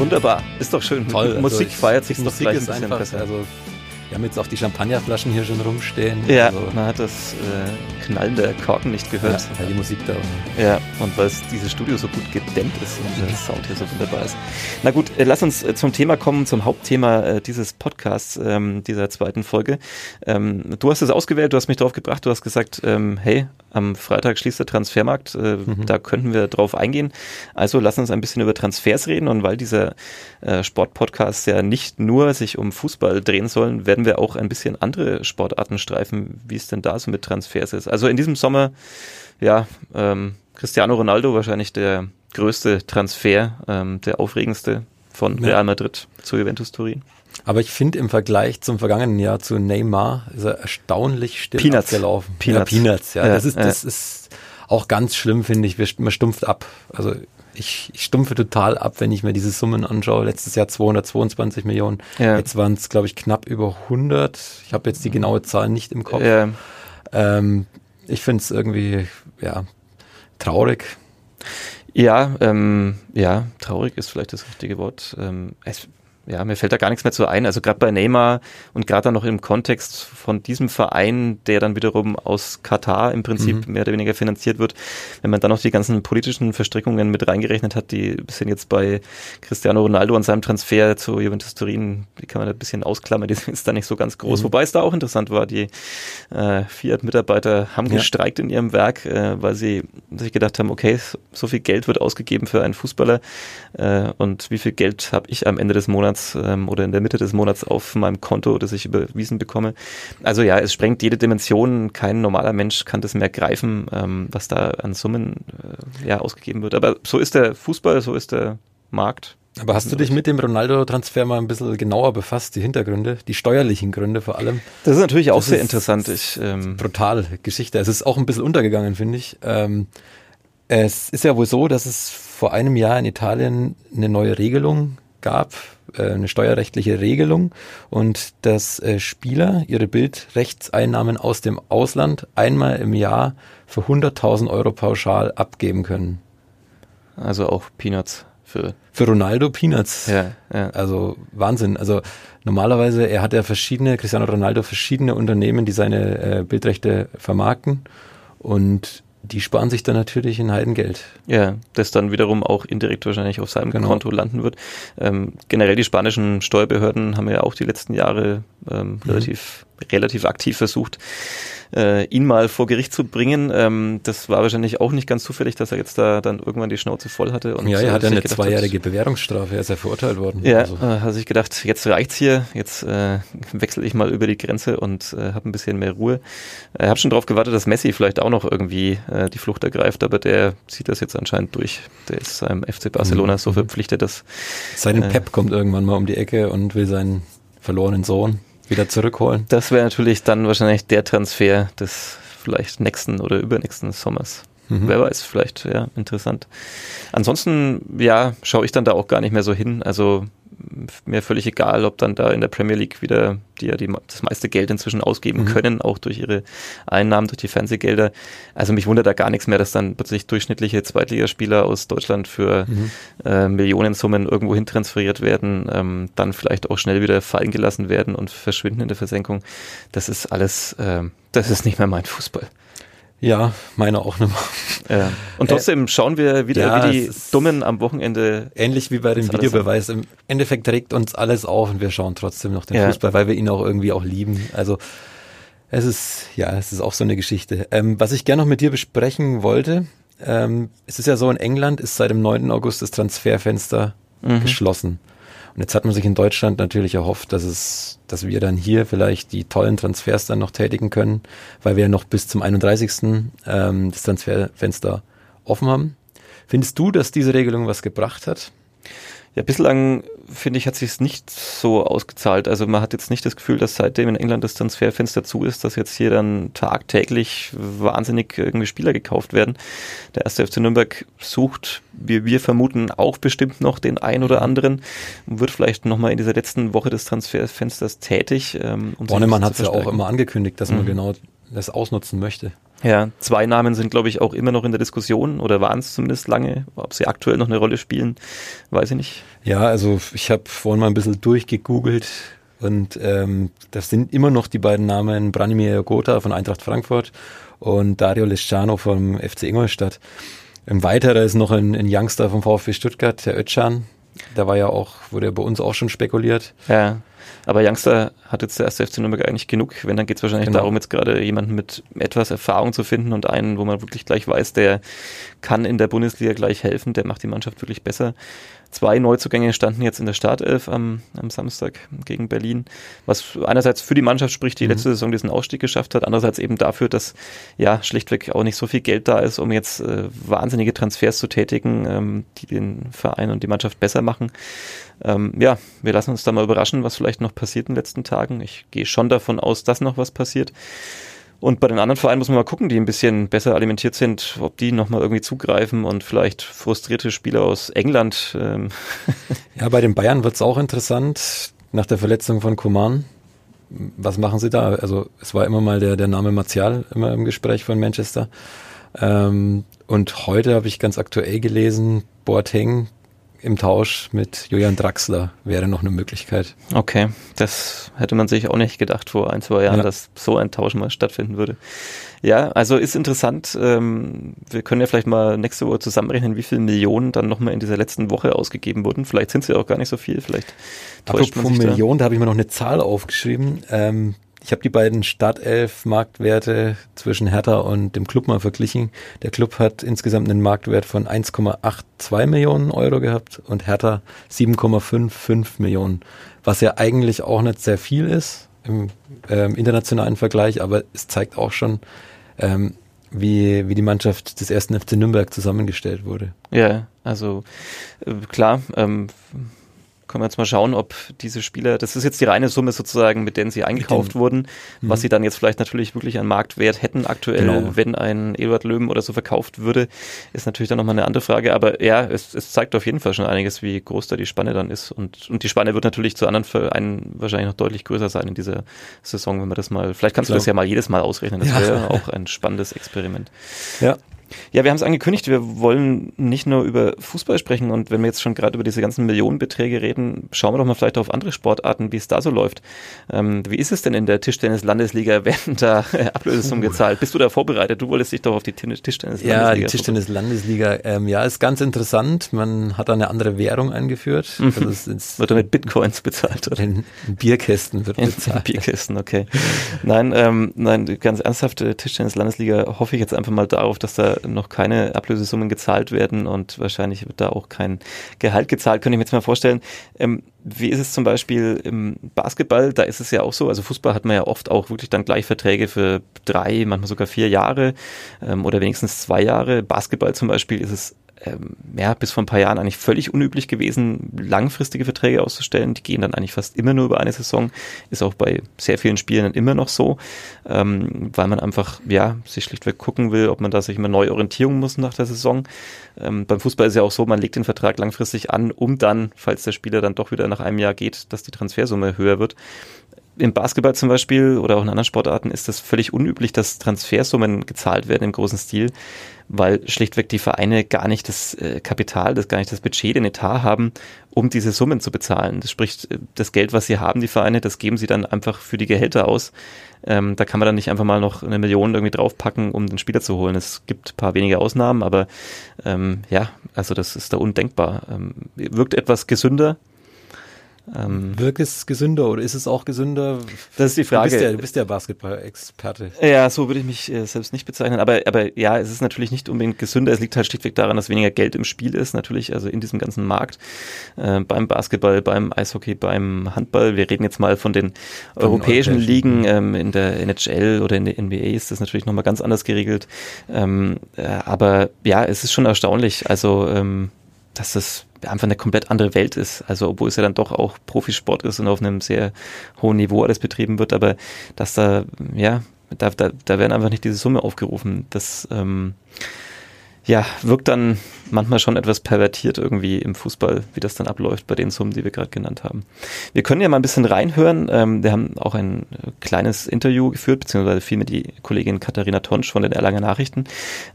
S1: Wunderbar, ist doch schön.
S2: Toll.
S1: Musik also feiert sich
S2: doch
S1: gleich
S2: ein bisschen einfach, besser. Also Wir haben jetzt auch die Champagnerflaschen hier schon rumstehen.
S1: Ja, also, man hat das äh, Knallen der Korken nicht gehört. Ja,
S2: weil die Musik da war.
S1: Ja, und weil dieses Studio so gut gedämmt ist und der Sound hier so wunderbar ist. Na gut, äh, lass uns äh, zum Thema kommen, zum Hauptthema äh, dieses Podcasts, ähm, dieser zweiten Folge. Ähm, du hast es ausgewählt, du hast mich drauf gebracht, du hast gesagt, ähm, hey, am Freitag schließt der Transfermarkt, äh, mhm. da könnten wir drauf eingehen. Also lass uns ein bisschen über Transfers reden und weil dieser äh, Sportpodcast ja nicht nur sich um Fußball drehen soll, werden wir auch ein bisschen andere Sportarten streifen, wie es denn da so mit Transfers ist. Also in diesem Sommer, ja, ähm, Cristiano Ronaldo wahrscheinlich der größte Transfer, ähm, der aufregendste von Real Madrid zu Juventus Turin.
S2: Aber ich finde im Vergleich zum vergangenen Jahr zu Neymar ist er erstaunlich still
S1: Peanuts.
S2: abgelaufen.
S1: Peanuts.
S2: Ja, Peanuts, ja. ja das ist, das ist auch ganz schlimm, finde ich. Man stumpft ab. Also ich, ich stumpfe total ab, wenn ich mir diese Summen anschaue. Letztes Jahr 222 Millionen. Ja. Jetzt waren es, glaube ich, knapp über 100. Ich habe jetzt die genaue Zahl nicht im Kopf. Ja. Ähm, ich finde es irgendwie, ja, traurig.
S1: Ja, ähm, ja, traurig ist vielleicht das richtige Wort. Ähm, es, ja, mir fällt da gar nichts mehr zu ein. Also gerade bei Neymar und gerade dann noch im Kontext von diesem Verein, der dann wiederum aus Katar im Prinzip mhm. mehr oder weniger finanziert wird, wenn man dann noch die ganzen politischen Verstrickungen mit reingerechnet hat, die sind jetzt bei Cristiano Ronaldo und seinem Transfer zu Juventus Turin, die kann man ein bisschen ausklammern, die sind da nicht so ganz groß. Mhm. Wobei es da auch interessant war, die äh, Fiat-Mitarbeiter haben ja. gestreikt in ihrem Werk, äh, weil sie sich gedacht haben, okay, so viel Geld wird ausgegeben für einen Fußballer äh, und wie viel Geld habe ich am Ende des Monats Monats ähm, oder in der Mitte des Monats auf meinem Konto, das ich überwiesen bekomme. Also ja, es sprengt jede Dimension. Kein normaler Mensch kann das mehr greifen, ähm, was da an Summen äh, ja, ausgegeben wird. Aber so ist der Fußball, so ist der Markt.
S2: Aber hast du dich mit dem Ronaldo-Transfer mal ein bisschen genauer befasst, die Hintergründe, die steuerlichen Gründe vor allem?
S1: Das ist natürlich auch das sehr interessant. Ich,
S2: ähm brutal Geschichte. Es ist auch ein bisschen untergegangen, finde ich. Ähm, es ist ja wohl so, dass es vor einem Jahr in Italien eine neue Regelung gab, äh, eine steuerrechtliche Regelung und dass äh, Spieler ihre Bildrechtseinnahmen aus dem Ausland einmal im Jahr für 100.000 Euro pauschal abgeben können.
S1: Also auch Peanuts für
S2: für Ronaldo Peanuts. Ja, ja. Also Wahnsinn. Also normalerweise, er hat ja verschiedene, Cristiano Ronaldo verschiedene Unternehmen, die seine äh, Bildrechte vermarkten und die sparen sich dann natürlich ein Heidengeld.
S1: Ja, das dann wiederum auch indirekt wahrscheinlich auf seinem genau. Konto landen wird. Ähm, generell die spanischen Steuerbehörden haben ja auch die letzten Jahre ähm, mhm. relativ, relativ aktiv versucht, äh, ihn mal vor Gericht zu bringen. Ähm, das war wahrscheinlich auch nicht ganz zufällig, dass er jetzt da dann irgendwann die Schnauze voll hatte.
S2: Und ja, er hat ja eine zweijährige hat, Bewährungsstrafe, er ist ja verurteilt worden.
S1: Ja, also. äh, hat sich gedacht, jetzt reicht's hier, jetzt äh, wechsle ich mal über die Grenze und äh, habe ein bisschen mehr Ruhe. Ich habe schon darauf gewartet, dass Messi vielleicht auch noch irgendwie äh, die Flucht ergreift, aber der zieht das jetzt anscheinend durch. Der ist seinem FC Barcelona mhm. so verpflichtet, dass...
S2: Seinen äh, Pep kommt irgendwann mal um die Ecke und will seinen verlorenen Sohn wieder zurückholen.
S1: Das wäre natürlich dann wahrscheinlich der Transfer des vielleicht nächsten oder übernächsten Sommers. Mhm. Wer weiß, vielleicht, ja, interessant. Ansonsten, ja, schaue ich dann da auch gar nicht mehr so hin. Also mir völlig egal, ob dann da in der Premier League wieder, die ja die, das meiste Geld inzwischen ausgeben mhm. können, auch durch ihre Einnahmen, durch die Fernsehgelder. Also mich wundert da gar nichts mehr, dass dann plötzlich durchschnittliche Zweitligaspieler aus Deutschland für mhm. äh, Millionensummen irgendwo hin transferiert werden, ähm, dann vielleicht auch schnell wieder fallen gelassen werden und verschwinden in der Versenkung. Das ist alles, äh, das ist nicht mehr mein Fußball.
S2: Ja, meine auch nochmal.
S1: Ja. Und trotzdem schauen wir wieder, ja, wie die Dummen am Wochenende.
S2: Ähnlich wie bei dem Videobeweis. Im Endeffekt trägt uns alles auf und wir schauen trotzdem noch den ja. Fußball, weil wir ihn auch irgendwie auch lieben. Also es ist, ja, es ist auch so eine Geschichte. Ähm, was ich gerne noch mit dir besprechen wollte, ähm, es ist ja so, in England ist seit dem 9. August das Transferfenster mhm. geschlossen. Und jetzt hat man sich in Deutschland natürlich erhofft, dass es, dass wir dann hier vielleicht die tollen Transfers dann noch tätigen können, weil wir noch bis zum 31. Ähm, das Transferfenster offen haben. Findest du, dass diese Regelung was gebracht hat?
S1: Ja, bislang finde ich, hat sich es nicht so ausgezahlt. Also man hat jetzt nicht das Gefühl, dass seitdem in England das Transferfenster zu ist, dass jetzt hier dann tagtäglich wahnsinnig irgendwie Spieler gekauft werden. Der erste FC Nürnberg sucht, wie wir vermuten, auch bestimmt noch den ein oder anderen und wird vielleicht nochmal in dieser letzten Woche des Transferfensters tätig.
S2: Ähm, um Bornemann hat es ja auch immer angekündigt, dass mhm. man genau das ausnutzen möchte.
S1: Ja, zwei Namen sind, glaube ich, auch immer noch in der Diskussion oder waren es zumindest lange. Ob sie aktuell noch eine Rolle spielen, weiß ich nicht.
S2: Ja, also ich habe vorhin mal ein bisschen durchgegoogelt, Und ähm, das sind immer noch die beiden Namen Branimir Gotha von Eintracht Frankfurt und Dario Lescano vom FC Ingolstadt. Ein weiterer ist noch ein, ein Youngster vom VfB Stuttgart, der Ötchan. Da war ja auch, wurde ja bei uns auch schon spekuliert.
S1: Ja. Aber Youngster hat jetzt der erste FC Nürnberg eigentlich genug. Wenn, dann geht es wahrscheinlich genau. darum, jetzt gerade jemanden mit etwas Erfahrung zu finden und einen, wo man wirklich gleich weiß, der kann in der Bundesliga gleich helfen, der macht die Mannschaft wirklich besser. Zwei Neuzugänge standen jetzt in der Startelf am, am Samstag gegen Berlin, was einerseits für die Mannschaft spricht, die mhm. letzte Saison diesen Ausstieg geschafft hat, andererseits eben dafür, dass ja schlichtweg auch nicht so viel Geld da ist, um jetzt äh, wahnsinnige Transfers zu tätigen, ähm, die den Verein und die Mannschaft besser machen. Ähm, ja, wir lassen uns da mal überraschen, was vielleicht noch passiert in den letzten Tagen. Ich gehe schon davon aus, dass noch was passiert. Und bei den anderen Vereinen muss man mal gucken, die ein bisschen besser alimentiert sind, ob die nochmal irgendwie zugreifen und vielleicht frustrierte Spieler aus England. Ähm.
S2: Ja, bei den Bayern wird es auch interessant, nach der Verletzung von Coman. Was machen sie da? Also es war immer mal der, der Name Martial immer im Gespräch von Manchester. Ähm, und heute habe ich ganz aktuell gelesen, Boateng im Tausch mit Julian Draxler wäre noch eine Möglichkeit.
S1: Okay, das hätte man sich auch nicht gedacht vor ein, zwei Jahren, ja. dass so ein Tausch mal stattfinden würde. Ja, also ist interessant. Ähm, wir können ja vielleicht mal nächste Woche zusammenrechnen, wie viele Millionen dann nochmal in dieser letzten Woche ausgegeben wurden. Vielleicht sind es ja auch gar nicht so viel. Vielleicht
S2: täuscht Apropos man sich Millionen, da, da habe ich mir noch eine Zahl aufgeschrieben. Ähm, ich habe die beiden Startelf-Marktwerte zwischen Hertha und dem Club mal verglichen. Der Club hat insgesamt einen Marktwert von 1,82 Millionen Euro gehabt und Hertha 7,55 Millionen, was ja eigentlich auch nicht sehr viel ist im ähm, internationalen Vergleich, aber es zeigt auch schon, ähm, wie, wie die Mannschaft des ersten FC Nürnberg zusammengestellt wurde.
S1: Ja, also äh, klar, ähm, können wir jetzt mal schauen, ob diese Spieler, das ist jetzt die reine Summe sozusagen, mit denen sie eingekauft wurden, mhm. was sie dann jetzt vielleicht natürlich wirklich an Marktwert hätten aktuell, genau. wenn ein Eduard Löwen oder so verkauft würde, ist natürlich dann nochmal eine andere Frage. Aber ja, es, es zeigt auf jeden Fall schon einiges, wie groß da die Spanne dann ist. Und, und die Spanne wird natürlich zu anderen Vereinen wahrscheinlich noch deutlich größer sein in dieser Saison, wenn man das mal, vielleicht kannst du das ja mal jedes Mal ausrechnen. Das wäre ja. auch ein spannendes Experiment.
S2: Ja.
S1: Ja, wir haben es angekündigt, wir wollen nicht nur über Fußball sprechen und wenn wir jetzt schon gerade über diese ganzen Millionenbeträge reden, schauen wir doch mal vielleicht auf andere Sportarten, wie es da so läuft. Ähm, wie ist es denn in der Tischtennis-Landesliga? Werden da äh, Ablösesummen gezahlt? Bist du da vorbereitet? Du wolltest dich doch auf die Tischtennis-Landesliga
S2: Ja, die Tischtennis-Landesliga, ähm, ja, ist ganz interessant. Man hat da eine andere Währung eingeführt.
S1: Mhm. Also es, es wird da mit Bitcoins bezahlt?
S2: Oder? In Bierkästen wird bezahlt.
S1: In Bierkästen, okay. nein, ähm, nein, ganz ernsthafte Tischtennis-Landesliga hoffe ich jetzt einfach mal darauf, dass da noch keine Ablösesummen gezahlt werden und wahrscheinlich wird da auch kein Gehalt gezahlt, könnte ich mir jetzt mal vorstellen. Ähm, wie ist es zum Beispiel im Basketball? Da ist es ja auch so, also Fußball hat man ja oft auch wirklich dann gleich Verträge für drei, manchmal sogar vier Jahre ähm, oder wenigstens zwei Jahre. Basketball zum Beispiel ist es ähm, ja, bis vor ein paar Jahren eigentlich völlig unüblich gewesen, langfristige Verträge auszustellen. Die gehen dann eigentlich fast immer nur über eine Saison. Ist auch bei sehr vielen Spielen immer noch so, ähm, weil man einfach, ja, sich schlichtweg gucken will, ob man da sich immer neu orientieren muss nach der Saison. Ähm, beim Fußball ist ja auch so, man legt den Vertrag langfristig an, um dann, falls der Spieler dann doch wieder nach einem Jahr geht, dass die Transfersumme höher wird im Basketball zum Beispiel oder auch in anderen Sportarten ist das völlig unüblich, dass Transfersummen gezahlt werden im großen Stil, weil schlichtweg die Vereine gar nicht das äh, Kapital, das gar nicht das Budget, den Etat haben, um diese Summen zu bezahlen. Das spricht, äh, das Geld, was sie haben, die Vereine, das geben sie dann einfach für die Gehälter aus. Ähm, da kann man dann nicht einfach mal noch eine Million irgendwie draufpacken, um den Spieler zu holen. Es gibt ein paar wenige Ausnahmen, aber ähm, ja, also das ist da undenkbar. Ähm, wirkt etwas gesünder,
S2: ähm, Wirkt es gesünder oder ist es auch gesünder?
S1: Das ist die Frage.
S2: Du bist du bist ja Basketball-Experte.
S1: Ja, so würde ich mich äh, selbst nicht bezeichnen. Aber, aber ja, es ist natürlich nicht unbedingt gesünder. Es liegt halt schlichtweg daran, dass weniger Geld im Spiel ist, natürlich, also in diesem ganzen Markt. Äh, beim Basketball, beim Eishockey, beim Handball. Wir reden jetzt mal von den von europäischen, europäischen Ligen. Ähm, in der NHL oder in der NBA ist das natürlich nochmal ganz anders geregelt. Ähm, äh, aber ja, es ist schon erstaunlich. Also, ähm, dass das einfach eine komplett andere Welt ist. Also obwohl es ja dann doch auch Profisport ist und auf einem sehr hohen Niveau alles betrieben wird, aber dass da, ja, da, da, da werden einfach nicht diese Summe aufgerufen. Das, ähm, ja, wirkt dann manchmal schon etwas pervertiert irgendwie im Fußball, wie das dann abläuft bei den Summen, die wir gerade genannt haben. Wir können ja mal ein bisschen reinhören. Ähm, wir haben auch ein äh, kleines Interview geführt, beziehungsweise vielmehr die Kollegin Katharina Tonsch von den Erlanger Nachrichten.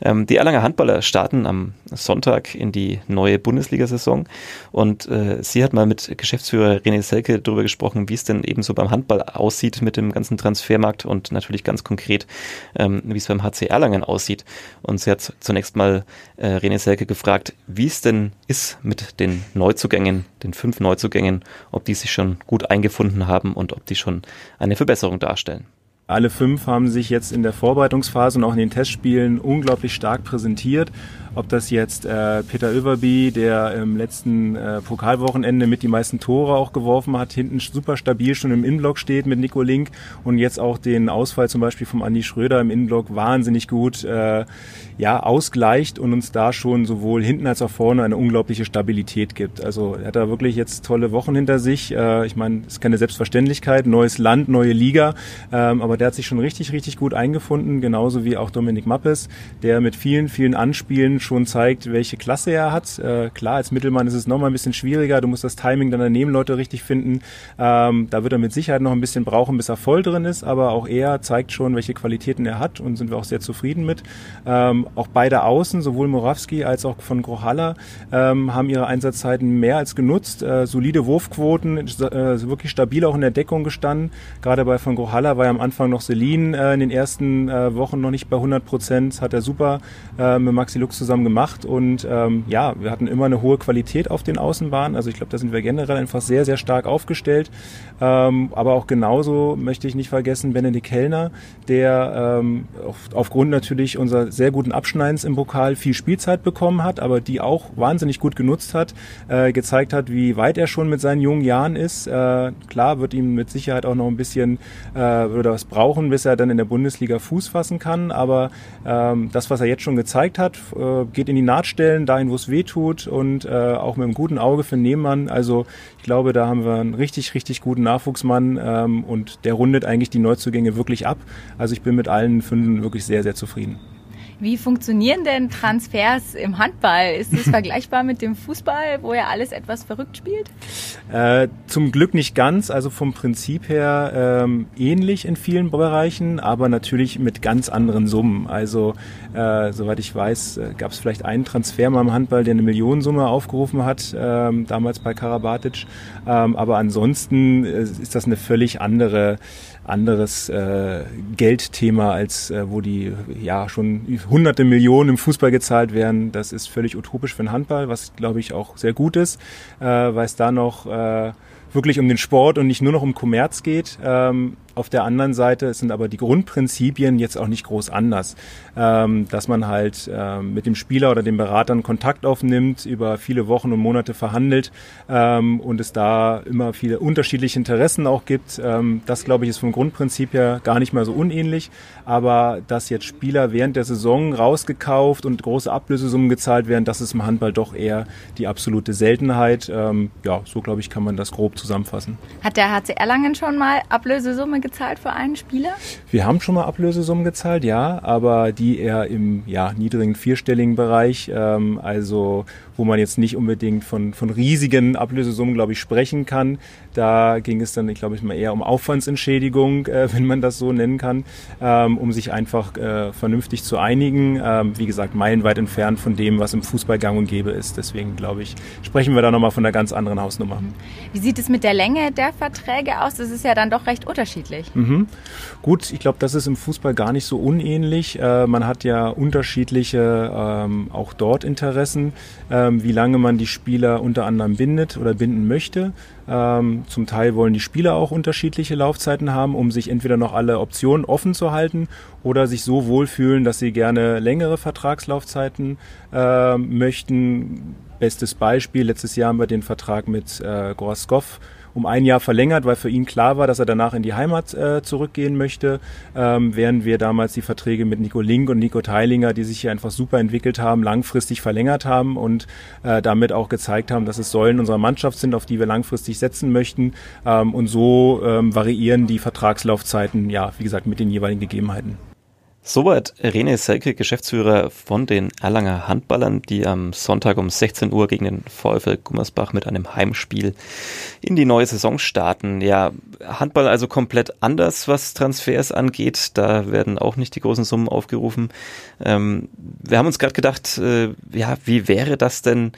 S1: Ähm, die Erlanger Handballer starten am Sonntag in die neue Bundesliga-Saison und äh, sie hat mal mit Geschäftsführer René Selke darüber gesprochen, wie es denn eben so beim Handball aussieht mit dem ganzen Transfermarkt und natürlich ganz konkret, ähm, wie es beim HC Erlangen aussieht. Und sie hat zunächst mal äh, René Selke gefragt, gefragt, wie es denn ist mit den Neuzugängen, den fünf Neuzugängen, ob die sich schon gut eingefunden haben und ob die schon eine Verbesserung darstellen.
S4: Alle fünf haben sich jetzt in der Vorbereitungsphase und auch in den Testspielen unglaublich stark präsentiert ob das jetzt äh, Peter Överby, der im letzten äh, Pokalwochenende mit die meisten Tore auch geworfen hat, hinten super stabil schon im Innenblock steht mit Nico Link und jetzt auch den Ausfall zum Beispiel vom Andi Schröder im Innenblock wahnsinnig gut äh, ja, ausgleicht und uns da schon sowohl hinten als auch vorne eine unglaubliche Stabilität gibt. Also er hat da wirklich jetzt tolle Wochen hinter sich. Äh, ich meine, es ist keine Selbstverständlichkeit, neues Land, neue Liga, ähm, aber der hat sich schon richtig, richtig gut eingefunden, genauso wie auch Dominik Mappes, der mit vielen, vielen Anspielen schon zeigt, welche Klasse er hat. Äh, klar, als Mittelmann ist es nochmal ein bisschen schwieriger. Du musst das Timing deiner Nebenleute richtig finden. Ähm, da wird er mit Sicherheit noch ein bisschen brauchen, bis er voll drin ist. Aber auch er zeigt schon, welche Qualitäten er hat und sind wir auch sehr zufrieden mit. Ähm, auch beide Außen, sowohl Morawski als auch von Grohalla, ähm, haben ihre Einsatzzeiten mehr als genutzt. Äh, solide Wurfquoten, äh, wirklich stabil auch in der Deckung gestanden. Gerade bei von Grohalla war ja am Anfang noch Selin äh, in den ersten äh, Wochen noch nicht bei 100 Prozent. Hat er super äh, mit Maxi Lux zusammen gemacht und ähm, ja, wir hatten immer eine hohe Qualität auf den Außenbahnen. Also ich glaube, da sind wir generell einfach sehr, sehr stark aufgestellt. Ähm, aber auch genauso möchte ich nicht vergessen Benedikt Kellner, der ähm, auf, aufgrund natürlich unserer sehr guten Abschneidens im Pokal viel Spielzeit bekommen hat, aber die auch wahnsinnig gut genutzt hat, äh, gezeigt hat, wie weit er schon mit seinen jungen Jahren ist. Äh, klar wird ihm mit Sicherheit auch noch ein bisschen äh, oder was brauchen, bis er dann in der Bundesliga Fuß fassen kann. Aber ähm, das, was er jetzt schon gezeigt hat, äh, geht in die Nahtstellen, dahin, wo es weh tut und äh, auch mit einem guten Auge für Nehmann. Also ich glaube, da haben wir einen richtig, richtig guten Nachwuchsmann ähm, und der rundet eigentlich die Neuzugänge wirklich ab. Also ich bin mit allen fünf wirklich sehr, sehr zufrieden.
S5: Wie funktionieren denn Transfers im Handball? Ist es vergleichbar mit dem Fußball, wo ja alles etwas verrückt spielt?
S4: Äh, zum Glück nicht ganz, also vom Prinzip her ähm, ähnlich in vielen Bereichen, aber natürlich mit ganz anderen Summen. Also äh, soweit ich weiß, äh, gab es vielleicht einen Transfer mal im Handball, der eine Millionensumme aufgerufen hat, ähm, damals bei Karabatic. Ähm, aber ansonsten äh, ist das eine völlig andere anderes äh, Geldthema, als äh, wo die ja schon hunderte Millionen im Fußball gezahlt werden. Das ist völlig utopisch für den Handball, was glaube ich auch sehr gut ist, äh, weil es da noch äh, wirklich um den Sport und nicht nur noch um Kommerz geht. Ähm, auf der anderen Seite sind aber die Grundprinzipien jetzt auch nicht groß anders, ähm, dass man halt ähm, mit dem Spieler oder den Beratern Kontakt aufnimmt, über viele Wochen und Monate verhandelt ähm, und es da immer viele unterschiedliche Interessen auch gibt. Ähm, das glaube ich ist vom Grundprinzip her gar nicht mal so unähnlich, aber dass jetzt Spieler während der Saison rausgekauft und große Ablösesummen gezahlt werden, das ist im Handball doch eher die absolute Seltenheit. Ähm, ja, so glaube ich kann man das grob zusammenfassen.
S5: Hat der HC Erlangen schon mal Ablösesumme gezahlt für einen Spieler?
S4: Wir haben schon mal Ablösesummen gezahlt, ja, aber die eher im ja, niedrigen vierstelligen Bereich. Ähm, also wo man jetzt nicht unbedingt von, von riesigen Ablösesummen, glaube ich, sprechen kann. Da ging es dann, ich glaube ich, mal eher um Aufwandsentschädigung, äh, wenn man das so nennen kann, ähm, um sich einfach äh, vernünftig zu einigen. Ähm, wie gesagt, meilenweit entfernt von dem, was im Fußball gang und gäbe ist. Deswegen, glaube ich, sprechen wir da nochmal von einer ganz anderen Hausnummer.
S5: Wie sieht es mit der Länge der Verträge aus? Das ist ja dann doch recht unterschiedlich.
S4: Mhm. Gut, ich glaube, das ist im Fußball gar nicht so unähnlich. Äh, man hat ja unterschiedliche ähm, auch dort Interessen. Äh, ähm, wie lange man die Spieler unter anderem bindet oder binden möchte. Ähm, zum Teil wollen die Spieler auch unterschiedliche Laufzeiten haben, um sich entweder noch alle Optionen offen zu halten oder sich so wohlfühlen, dass sie gerne längere Vertragslaufzeiten äh, möchten. Bestes Beispiel, letztes Jahr haben wir den Vertrag mit äh, Goroskov um ein Jahr verlängert, weil für ihn klar war, dass er danach in die Heimat äh, zurückgehen möchte, ähm, während wir damals die Verträge mit Nico Link und Nico Teilinger, die sich hier einfach super entwickelt haben, langfristig verlängert haben und äh, damit auch gezeigt haben, dass es Säulen unserer Mannschaft sind, auf die wir langfristig setzen möchten. Ähm, und so ähm, variieren die Vertragslaufzeiten, ja, wie gesagt, mit den jeweiligen Gegebenheiten.
S1: Soweit Rene Selke, Geschäftsführer von den Erlanger Handballern, die am Sonntag um 16 Uhr gegen den VfL Gummersbach mit einem Heimspiel in die neue Saison starten. Ja, Handball also komplett anders, was Transfers angeht. Da werden auch nicht die großen Summen aufgerufen. Ähm, wir haben uns gerade gedacht, äh, ja, wie wäre das denn,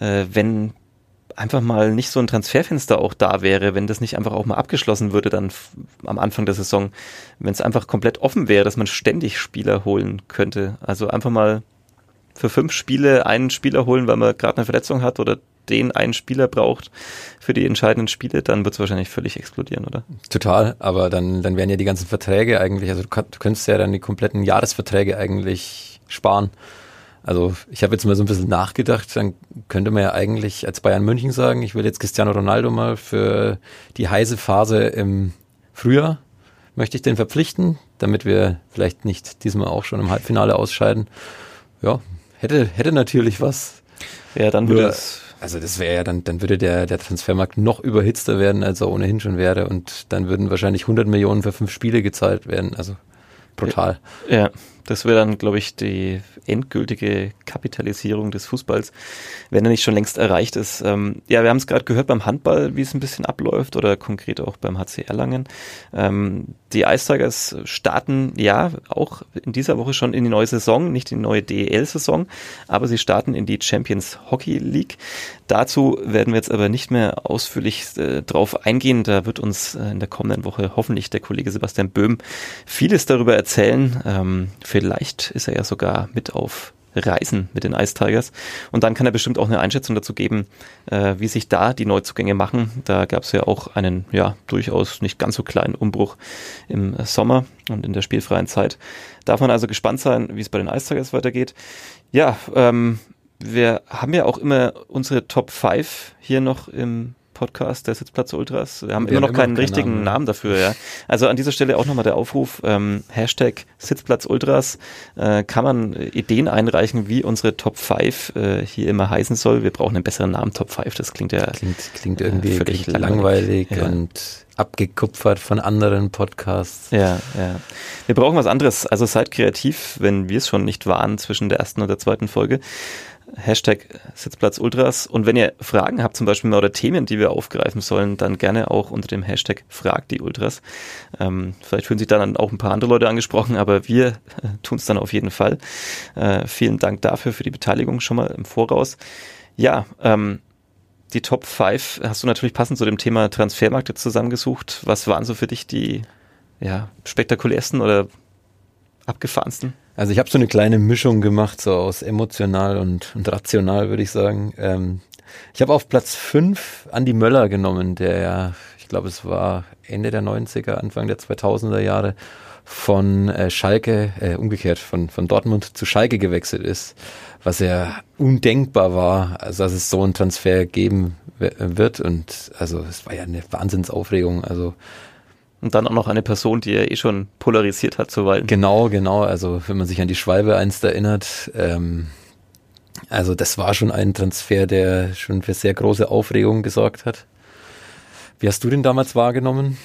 S1: äh, wenn einfach mal nicht so ein Transferfenster auch da wäre, wenn das nicht einfach auch mal abgeschlossen würde dann am Anfang der Saison, wenn es einfach komplett offen wäre, dass man ständig Spieler holen könnte. Also einfach mal für fünf Spiele einen Spieler holen, weil man gerade eine Verletzung hat oder den einen Spieler braucht für die entscheidenden Spiele, dann wird es wahrscheinlich völlig explodieren, oder?
S2: Total, aber dann, dann wären ja die ganzen Verträge eigentlich, also du, du könntest ja dann die kompletten Jahresverträge eigentlich sparen. Also ich habe jetzt mal so ein bisschen nachgedacht, dann könnte man ja eigentlich als Bayern München sagen, ich will jetzt Cristiano Ronaldo mal für die heiße Phase im Frühjahr, möchte ich den verpflichten, damit wir vielleicht nicht diesmal auch schon im Halbfinale ausscheiden. Ja, hätte, hätte natürlich was.
S1: Ja, dann würde es
S2: also das wäre ja dann, dann würde der, der Transfermarkt noch überhitzter werden, als er ohnehin schon wäre und dann würden wahrscheinlich 100 Millionen für fünf Spiele gezahlt werden. Also brutal.
S1: Ja, das wäre dann, glaube ich, die endgültige Kapitalisierung des Fußballs, wenn er nicht schon längst erreicht ist. Ähm, ja, wir haben es gerade gehört beim Handball, wie es ein bisschen abläuft oder konkret auch beim HC Erlangen. Ähm, die Ice Tigers starten ja auch in dieser Woche schon in die neue Saison, nicht in die neue DEL-Saison, aber sie starten in die Champions Hockey League. Dazu werden wir jetzt aber nicht mehr ausführlich äh, drauf eingehen. Da wird uns äh, in der kommenden Woche hoffentlich der Kollege Sebastian Böhm vieles darüber erzählen. Ähm, vielleicht ist er ja sogar mit auf Reisen mit den Ice Tigers. Und dann kann er bestimmt auch eine Einschätzung dazu geben, äh, wie sich da die Neuzugänge machen. Da gab es ja auch einen, ja, durchaus nicht ganz so kleinen Umbruch im Sommer und in der spielfreien Zeit. Darf man also gespannt sein, wie es bei den Ice Tigers weitergeht. Ja, ähm, wir haben ja auch immer unsere Top 5 hier noch im Podcast der Sitzplatz Ultras. Wir haben wir immer noch keinen richtigen Namen, Namen, dafür. Ja. Also an dieser Stelle auch nochmal der Aufruf, ähm, Hashtag Sitzplatz Ultras, äh, kann man Ideen einreichen, wie unsere Top 5 äh, hier immer heißen soll. Wir brauchen einen besseren Namen, Top 5, das klingt ja
S2: Klingt, klingt irgendwie äh, völlig langweilig, ja. und abgekupfert von anderen Podcasts.
S1: Ja, ja. Wir brauchen was anderes. Also seid kreativ, wenn wir es schon nicht waren zwischen der ersten und der zweiten Folge. Hashtag Sitzplatz Ultras. Und wenn ihr Fragen habt, zum Beispiel oder Themen, die wir aufgreifen sollen, dann gerne auch unter dem Hashtag Frag die Ultras. Ähm, vielleicht fühlen sich dann auch ein paar andere Leute angesprochen, aber wir äh, tun es dann auf jeden Fall. Äh, vielen Dank dafür, für die Beteiligung schon mal im Voraus. Ja, ähm, die Top 5 hast du natürlich passend zu dem Thema Transfermarkt zusammengesucht. Was waren so für dich die ja, spektakulärsten oder abgefahrensten?
S2: Also ich habe so eine kleine Mischung gemacht, so aus emotional und, und rational, würde ich sagen. Ähm, ich habe auf Platz 5 Andy Möller genommen, der ich glaube, es war Ende der 90er, Anfang der 2000er Jahre von äh, Schalke, äh, umgekehrt, von, von Dortmund zu Schalke gewechselt ist, was ja undenkbar war, also dass es so einen Transfer geben wird und also es war ja eine Wahnsinnsaufregung, also
S1: und dann auch noch eine Person, die er eh schon polarisiert hat, zuweilen.
S2: Genau, genau. Also wenn man sich an die Schwalbe einst erinnert, ähm, also das war schon ein Transfer, der schon für sehr große Aufregung gesorgt hat. Wie hast du den damals wahrgenommen?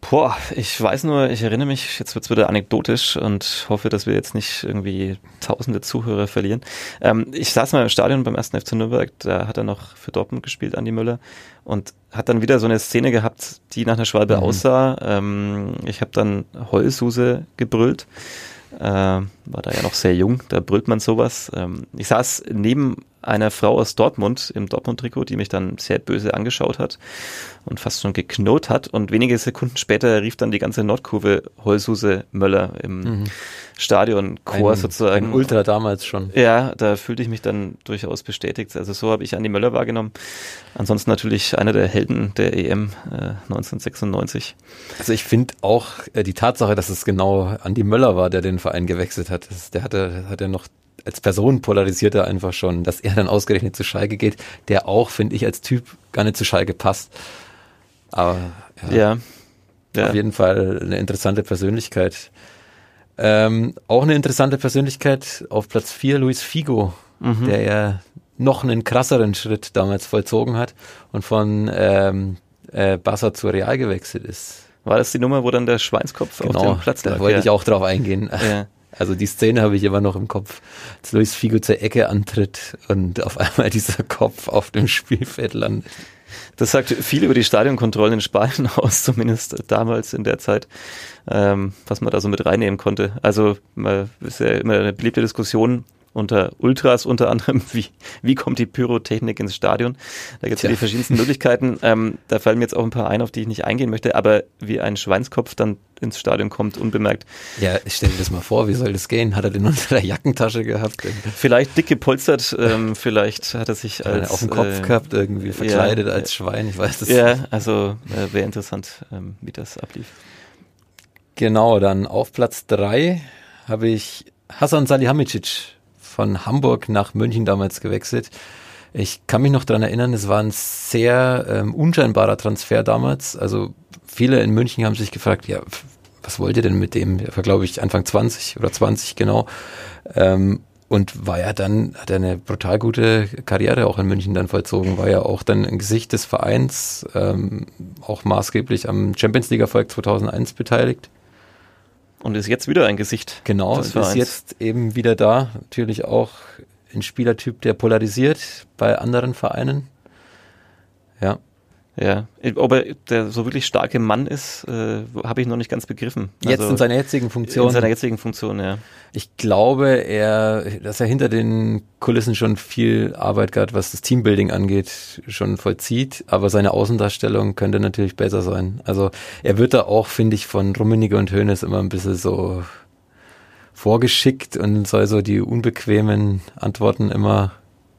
S1: Boah, ich weiß nur, ich erinnere mich, jetzt wird's wieder anekdotisch und hoffe, dass wir jetzt nicht irgendwie tausende Zuhörer verlieren. Ähm, ich saß mal im Stadion beim ersten FC Nürnberg, da hat er noch für Dortmund gespielt, Andi Müller, und hat dann wieder so eine Szene gehabt, die nach einer Schwalbe mhm. aussah. Ähm, ich habe dann Heulsuse gebrüllt. Äh, war da ja noch sehr jung, da brüllt man sowas. Ähm, ich saß neben einer Frau aus Dortmund im Dortmund-Trikot, die mich dann sehr böse angeschaut hat und fast schon geknurrt hat. Und wenige Sekunden später rief dann die ganze Nordkurve Heulsuse Möller im mhm. Stadionchor sozusagen.
S2: Ein Ultra damals schon.
S1: Ja, da fühlte ich mich dann durchaus bestätigt. Also so habe ich Andi Möller wahrgenommen. Ansonsten natürlich einer der Helden der EM äh, 1996.
S2: Also ich finde auch äh, die Tatsache, dass es genau Andi Möller war, der den Verein gewechselt hat. Das, der hatte, hat er noch als Person polarisiert er einfach schon, dass er dann ausgerechnet zu Schalke geht, der auch, finde ich, als Typ gar nicht zu Schalke passt. Aber ja, ja, ja. auf jeden Fall eine interessante Persönlichkeit. Ähm, auch eine interessante Persönlichkeit auf Platz 4, Luis Figo, mhm. der ja noch einen krasseren Schritt damals vollzogen hat und von ähm, äh, Barca zu Real gewechselt ist.
S1: War das die Nummer, wo dann der Schweinskopf
S2: genau,
S1: auf dem Platz
S2: da
S1: lag?
S2: wollte
S1: ja.
S2: ich auch drauf eingehen.
S1: Ja.
S2: Also die Szene habe ich immer noch im Kopf, als Luis Figo zur Ecke antritt und auf einmal dieser Kopf auf dem Spielfeld landet.
S1: Das sagt viel über die Stadionkontrollen in Spanien aus, zumindest damals in der Zeit, ähm, was man da so mit reinnehmen konnte. Also äh, ist ja immer eine beliebte Diskussion unter Ultras unter anderem, wie, wie kommt die Pyrotechnik ins Stadion? Da gibt es ja die verschiedensten Möglichkeiten. Ähm, da fallen mir jetzt auch ein paar ein, auf die ich nicht eingehen möchte, aber wie ein Schweinskopf dann ins Stadion kommt, unbemerkt.
S2: Ja, stell dir das mal vor, wie soll das gehen? Hat er den unter der Jackentasche gehabt?
S1: Vielleicht dick gepolstert, ähm, vielleicht hat er sich
S2: er
S1: als
S2: auf dem Kopf
S1: äh,
S2: gehabt, irgendwie verkleidet
S1: ja,
S2: als Schwein, ich weiß das
S1: Ja, also äh, wäre interessant, ähm, wie das ablief.
S2: Genau, dann auf Platz drei habe ich Hasan Salihamidzic von Hamburg nach München damals gewechselt. Ich kann mich noch dran erinnern, es war ein sehr ähm, unscheinbarer Transfer damals. Also viele in München haben sich gefragt, ja, was wollt ihr denn mit dem? Er war, glaube ich, Anfang 20 oder 20 genau. Ähm, und war ja dann, hat er eine brutal gute Karriere auch in München dann vollzogen, war ja auch dann ein Gesicht des Vereins, ähm, auch maßgeblich am Champions League Erfolg 2001 beteiligt.
S1: Und ist jetzt wieder ein Gesicht.
S2: Genau,
S1: des
S2: ist jetzt eben wieder da. Natürlich auch ein Spielertyp, der polarisiert bei anderen Vereinen. Ja,
S1: Ja, ob er der so wirklich starke Mann ist, äh, habe ich noch nicht ganz begriffen.
S2: jetzt
S1: Also,
S2: in seiner jetzigen Funktion.
S1: in seiner jetzigen Funktion, ja.
S2: ich glaube, er, dass er hinter den Kulissen schon viel Arbeit gerade, was das Teambuilding angeht, schon vollzieht. Aber seine Außendarstellung könnte natürlich besser sein. Also er wird da auch, finde ich, von Rummenigge und Hoeneß immer ein bisschen so vorgeschickt und soll so die unbequemen Antworten immer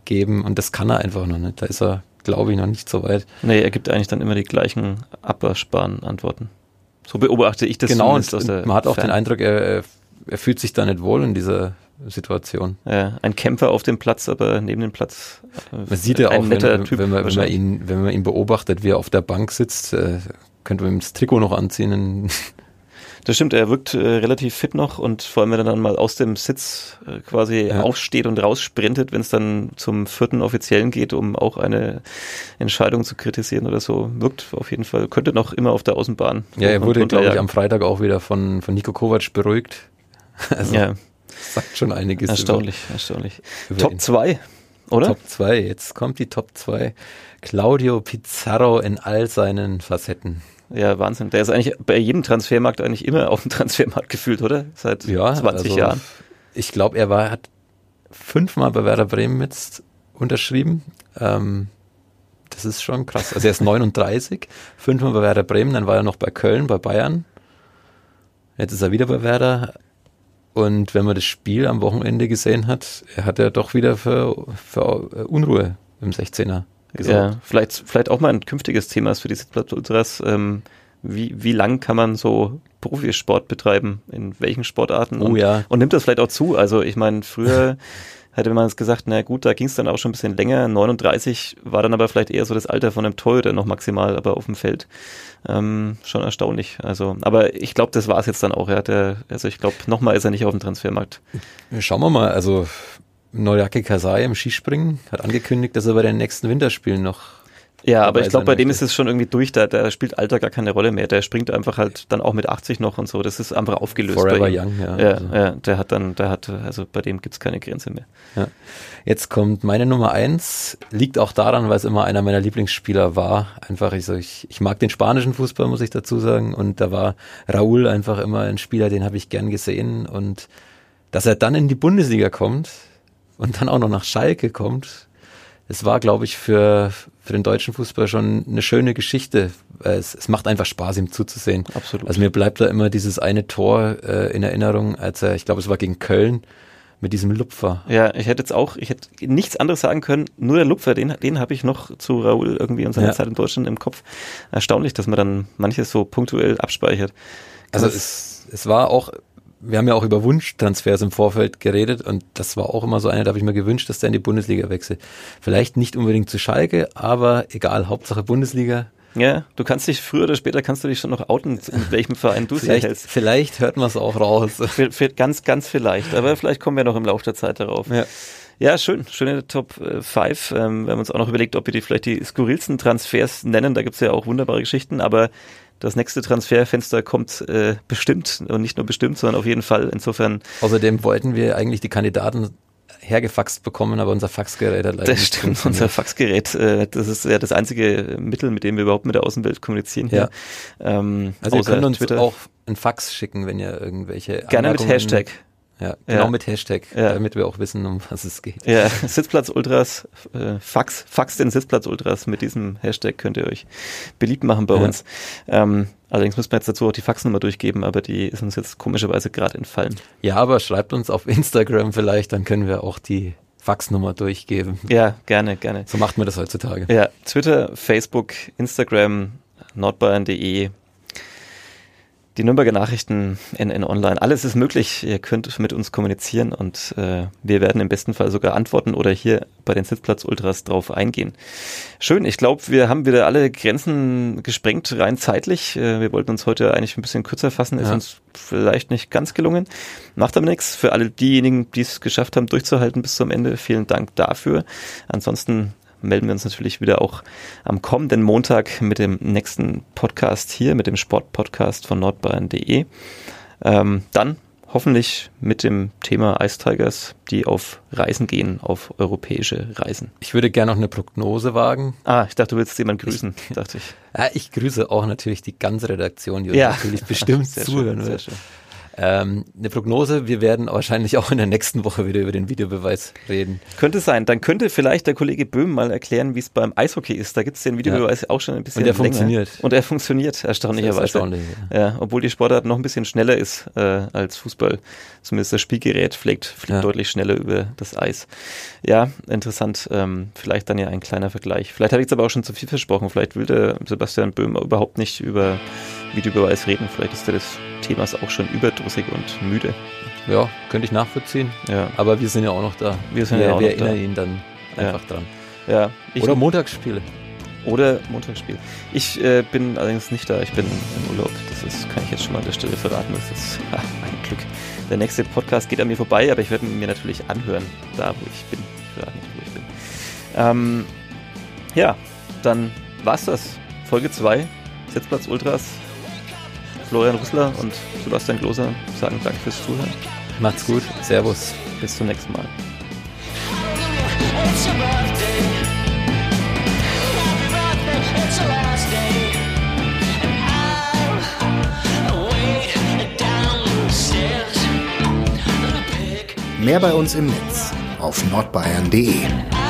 S2: geben. Und das kann er einfach noch nicht. Da ist er, glaube ich, noch nicht so weit.
S1: Nee, er gibt eigentlich dann immer die gleichen abwaschbaren Antworten. So beobachte ich das
S2: genau, und,
S1: aus der
S2: man hat auch
S1: Ferne.
S2: den Eindruck, er, er- fühlt sich da nicht wohl in dieser Situation.
S1: Ja, ein Kämpfer auf dem Platz, aber neben dem Platz äh,
S2: Man sieht ja auch, wenn,
S1: Typ
S2: wenn, man, wenn, man ihn, wenn man ihn beobachtet, wie er auf der Bank sitzt, äh, könnte man ihm das Trikot noch anziehen.
S1: Das stimmt, er wirkt äh, relativ fit noch und vor allem, wenn er dann mal aus dem Sitz äh, quasi
S2: Ja.
S1: aufsteht und raussprintet, wenn es dann zum vierten Offiziellen geht, um auch eine Entscheidung zu kritisieren oder so, wirkt auf jeden Fall, könnte noch immer auf der Außenbahn.
S2: ja, er wurde, glaube ich, am Freitag auch wieder von, von Nico Kovac beruhigt. Also
S1: ja,
S2: sagt schon einiges.
S1: erstaunlich, erstaunlich.
S2: Über, über
S1: Top
S2: ihn.
S1: 2, oder?
S2: Top 2, jetzt kommt die Top 2. Claudio Pizarro in all seinen Facetten.
S1: Ja, Wahnsinn. Der ist eigentlich bei jedem Transfermarkt eigentlich immer auf dem Transfermarkt gefühlt, oder? Seit
S2: Ja,
S1: 20
S2: also,
S1: Jahren.
S2: Ich glaube, er war, hat fünfmal bei Werder Bremen jetzt unterschrieben. Ähm, das ist schon krass. Also er ist 39, fünfmal bei Werder Bremen, dann war er noch bei Köln, bei Bayern. Jetzt ist er wieder bei Werder. Und wenn man das Spiel am Wochenende gesehen hat, er hat ja doch wieder für, für Unruhe im 16er gesorgt.
S1: Ja, vielleicht, vielleicht auch mal ein künftiges Thema ist für die Sitzplatz Ultras. Ähm, wie, wie lang kann man so Profisport betreiben? In welchen Sportarten?
S2: Oh
S1: und,
S2: ja.
S1: und nimmt das vielleicht auch zu? Also ich meine, früher hätte man es gesagt, na gut, da ging es dann auch schon ein bisschen länger. 39 war dann aber vielleicht eher so das Alter von einem Torhüter noch maximal, aber auf dem Feld. Ähm, schon erstaunlich. Also, aber ich glaube, das war es jetzt dann auch. Er hat ja, also ich glaube, nochmal ist er nicht auf dem Transfermarkt.
S2: Schauen wir mal, also Noriaki Kasai im Skispringen hat angekündigt, dass er bei den nächsten Winterspielen noch
S1: Ja, aber ich glaube, bei dem ist es schon irgendwie durch, da, da spielt Alter gar keine Rolle mehr. Der springt einfach halt dann auch mit 80 noch und so. Das ist einfach aufgelöst.
S2: Forever. Young, ja.
S1: Ja,
S2: Also.
S1: ja, der hat dann, der hat, also bei dem gibt's keine Grenze mehr.
S2: Ja. Jetzt kommt meine Nummer eins, liegt auch daran, weil es immer einer meiner Lieblingsspieler war. Einfach, ich, so, ich, ich mag den spanischen Fußball, muss ich dazu sagen. Und da war Raúl einfach immer ein Spieler, den habe ich gern gesehen. Und dass er dann in die Bundesliga kommt und dann auch noch nach Schalke kommt, das war, glaube ich, für, für den deutschen Fußball schon eine schöne Geschichte. Weil Es, es macht einfach Spaß, ihm zuzusehen.
S1: Absolut.
S2: Also mir bleibt da immer dieses eine Tor äh, in Erinnerung, als er, ich glaube, es war gegen Köln, mit diesem Lupfer.
S1: Ja, ich hätte jetzt auch, ich hätte nichts anderes sagen können, nur der Lupfer, den, den habe ich noch zu Raoul irgendwie in seiner
S2: Ja.
S1: Zeit in Deutschland im Kopf. Erstaunlich, dass man dann manches so punktuell abspeichert.
S2: Also
S1: Das-
S2: es, es war auch, wir haben ja auch über Wunschtransfers im Vorfeld geredet und das war auch immer so einer, da habe ich mir gewünscht, dass der in die Bundesliga wechselt. Vielleicht nicht unbedingt zu Schalke, aber egal, Hauptsache Bundesliga.
S1: Ja, du kannst dich früher oder später kannst du dich schon noch outen, in welchem Verein du sie
S2: Vielleicht,
S1: hältst.
S2: vielleicht hört man es auch raus.
S1: Für, für ganz, ganz vielleicht. Aber vielleicht kommen wir noch im Laufe der Zeit darauf.
S2: Ja.
S1: Ja, schön. Schöne Top 5. Ähm, wir haben uns auch noch überlegt, ob wir die vielleicht die skurrilsten Transfers nennen. Da gibt's ja auch wunderbare Geschichten. Aber das nächste Transferfenster kommt äh, bestimmt und nicht nur bestimmt, sondern auf jeden Fall. Insofern.
S2: Außerdem wollten wir eigentlich die Kandidaten hergefaxt bekommen, aber unser Faxgerät hat
S1: leider Das stimmt, unser Faxgerät, äh, das ist ja das einzige Mittel, mit dem wir überhaupt mit der Außenwelt kommunizieren hier.
S2: Ja. Ähm, also ihr könnt uns Twitter. auch ein Fax schicken, wenn ihr irgendwelche
S1: Gerne mit Hashtag.
S2: Ja, genau ja. mit Hashtag, ja. damit wir auch wissen, um was es geht.
S1: Ja, Sitzplatz Ultras, äh, Fax, Fax den Sitzplatz Ultras mit diesem Hashtag könnt ihr euch beliebt machen bei ja. uns. Ähm, allerdings müssen wir jetzt dazu auch die Faxnummer durchgeben, aber die ist uns jetzt komischerweise gerade entfallen.
S2: Ja, aber schreibt uns auf Instagram vielleicht, dann können wir auch die Faxnummer durchgeben.
S1: Ja, gerne, gerne.
S2: So macht man das heutzutage.
S1: Ja, Twitter, Facebook, Instagram, nordbayern.de, die Nürnberger Nachrichten, NN Online, alles ist möglich. Ihr könnt mit uns kommunizieren und äh, wir werden im besten Fall sogar antworten oder hier bei den Sitzplatz-Ultras drauf eingehen. Schön, ich glaube, wir haben wieder alle Grenzen gesprengt, rein zeitlich. Äh, wir wollten uns heute eigentlich ein bisschen kürzer fassen, ist ja. uns vielleicht nicht ganz gelungen. Macht aber nichts. Für alle diejenigen, die es geschafft haben, durchzuhalten bis zum Ende, vielen Dank dafür. Ansonsten melden wir uns natürlich wieder auch am kommenden Montag mit dem nächsten Podcast hier, mit dem Sportpodcast von nordbayern.de. Ähm, dann hoffentlich mit dem Thema Ice Tigers, die auf Reisen gehen, auf europäische Reisen.
S2: Ich würde gerne noch eine Prognose wagen.
S1: Ah, ich dachte, du willst jemanden grüßen, ich, dachte ich.
S2: Ja, ich grüße auch natürlich die ganze Redaktion, die uns ja. natürlich bestimmt zuhören schön, wird. Ähm, eine Prognose, wir werden wahrscheinlich auch in der nächsten Woche wieder über den Videobeweis reden.
S1: Könnte sein. Dann könnte vielleicht der Kollege Böhm mal erklären, wie es beim Eishockey ist. Da gibt es den Videobeweis ja. auch schon ein bisschen
S2: Und der länger. funktioniert.
S1: Und er funktioniert, erstaunlicherweise. Erstaunlich, ja. ja. obwohl die Sportart noch ein bisschen schneller ist äh, als Fußball. Zumindest das Spielgerät fliegt, fliegt ja. deutlich schneller über das Eis. Ja, interessant. Ähm, vielleicht dann ja ein kleiner Vergleich. Vielleicht habe ich jetzt aber auch schon zu viel versprochen. Vielleicht will der Sebastian Böhm überhaupt nicht über Videobeweis reden. Vielleicht ist er des Themas auch schon überdrüssig und müde.
S2: Ja, könnte ich nachvollziehen.
S1: Ja.
S2: Aber wir sind ja auch noch da.
S1: Wir sind wir, ja auch wir
S2: noch erinnern da. ihn dann einfach ja. dran.
S1: Ja,
S2: Oder Montagsspiele.
S1: Oder Montagsspiel. Ich äh, bin allerdings nicht da, ich bin im Urlaub. Das ist, kann ich jetzt schon mal an der Stelle verraten. Das ist ja, ein Glück. Der nächste Podcast geht an mir vorbei, aber ich werde mir natürlich anhören, da wo ich bin. Ich nicht, wo ich bin. Ähm, ja, dann war's das. Folge 2, Sitzplatz Ultras. Florian Rüssler und Sebastian Gloser sagen Danke fürs Zuhören.
S2: Macht's gut. Servus.
S1: Bis zum nächsten Mal.
S3: Mehr bei uns im Netz auf nordbayern.de.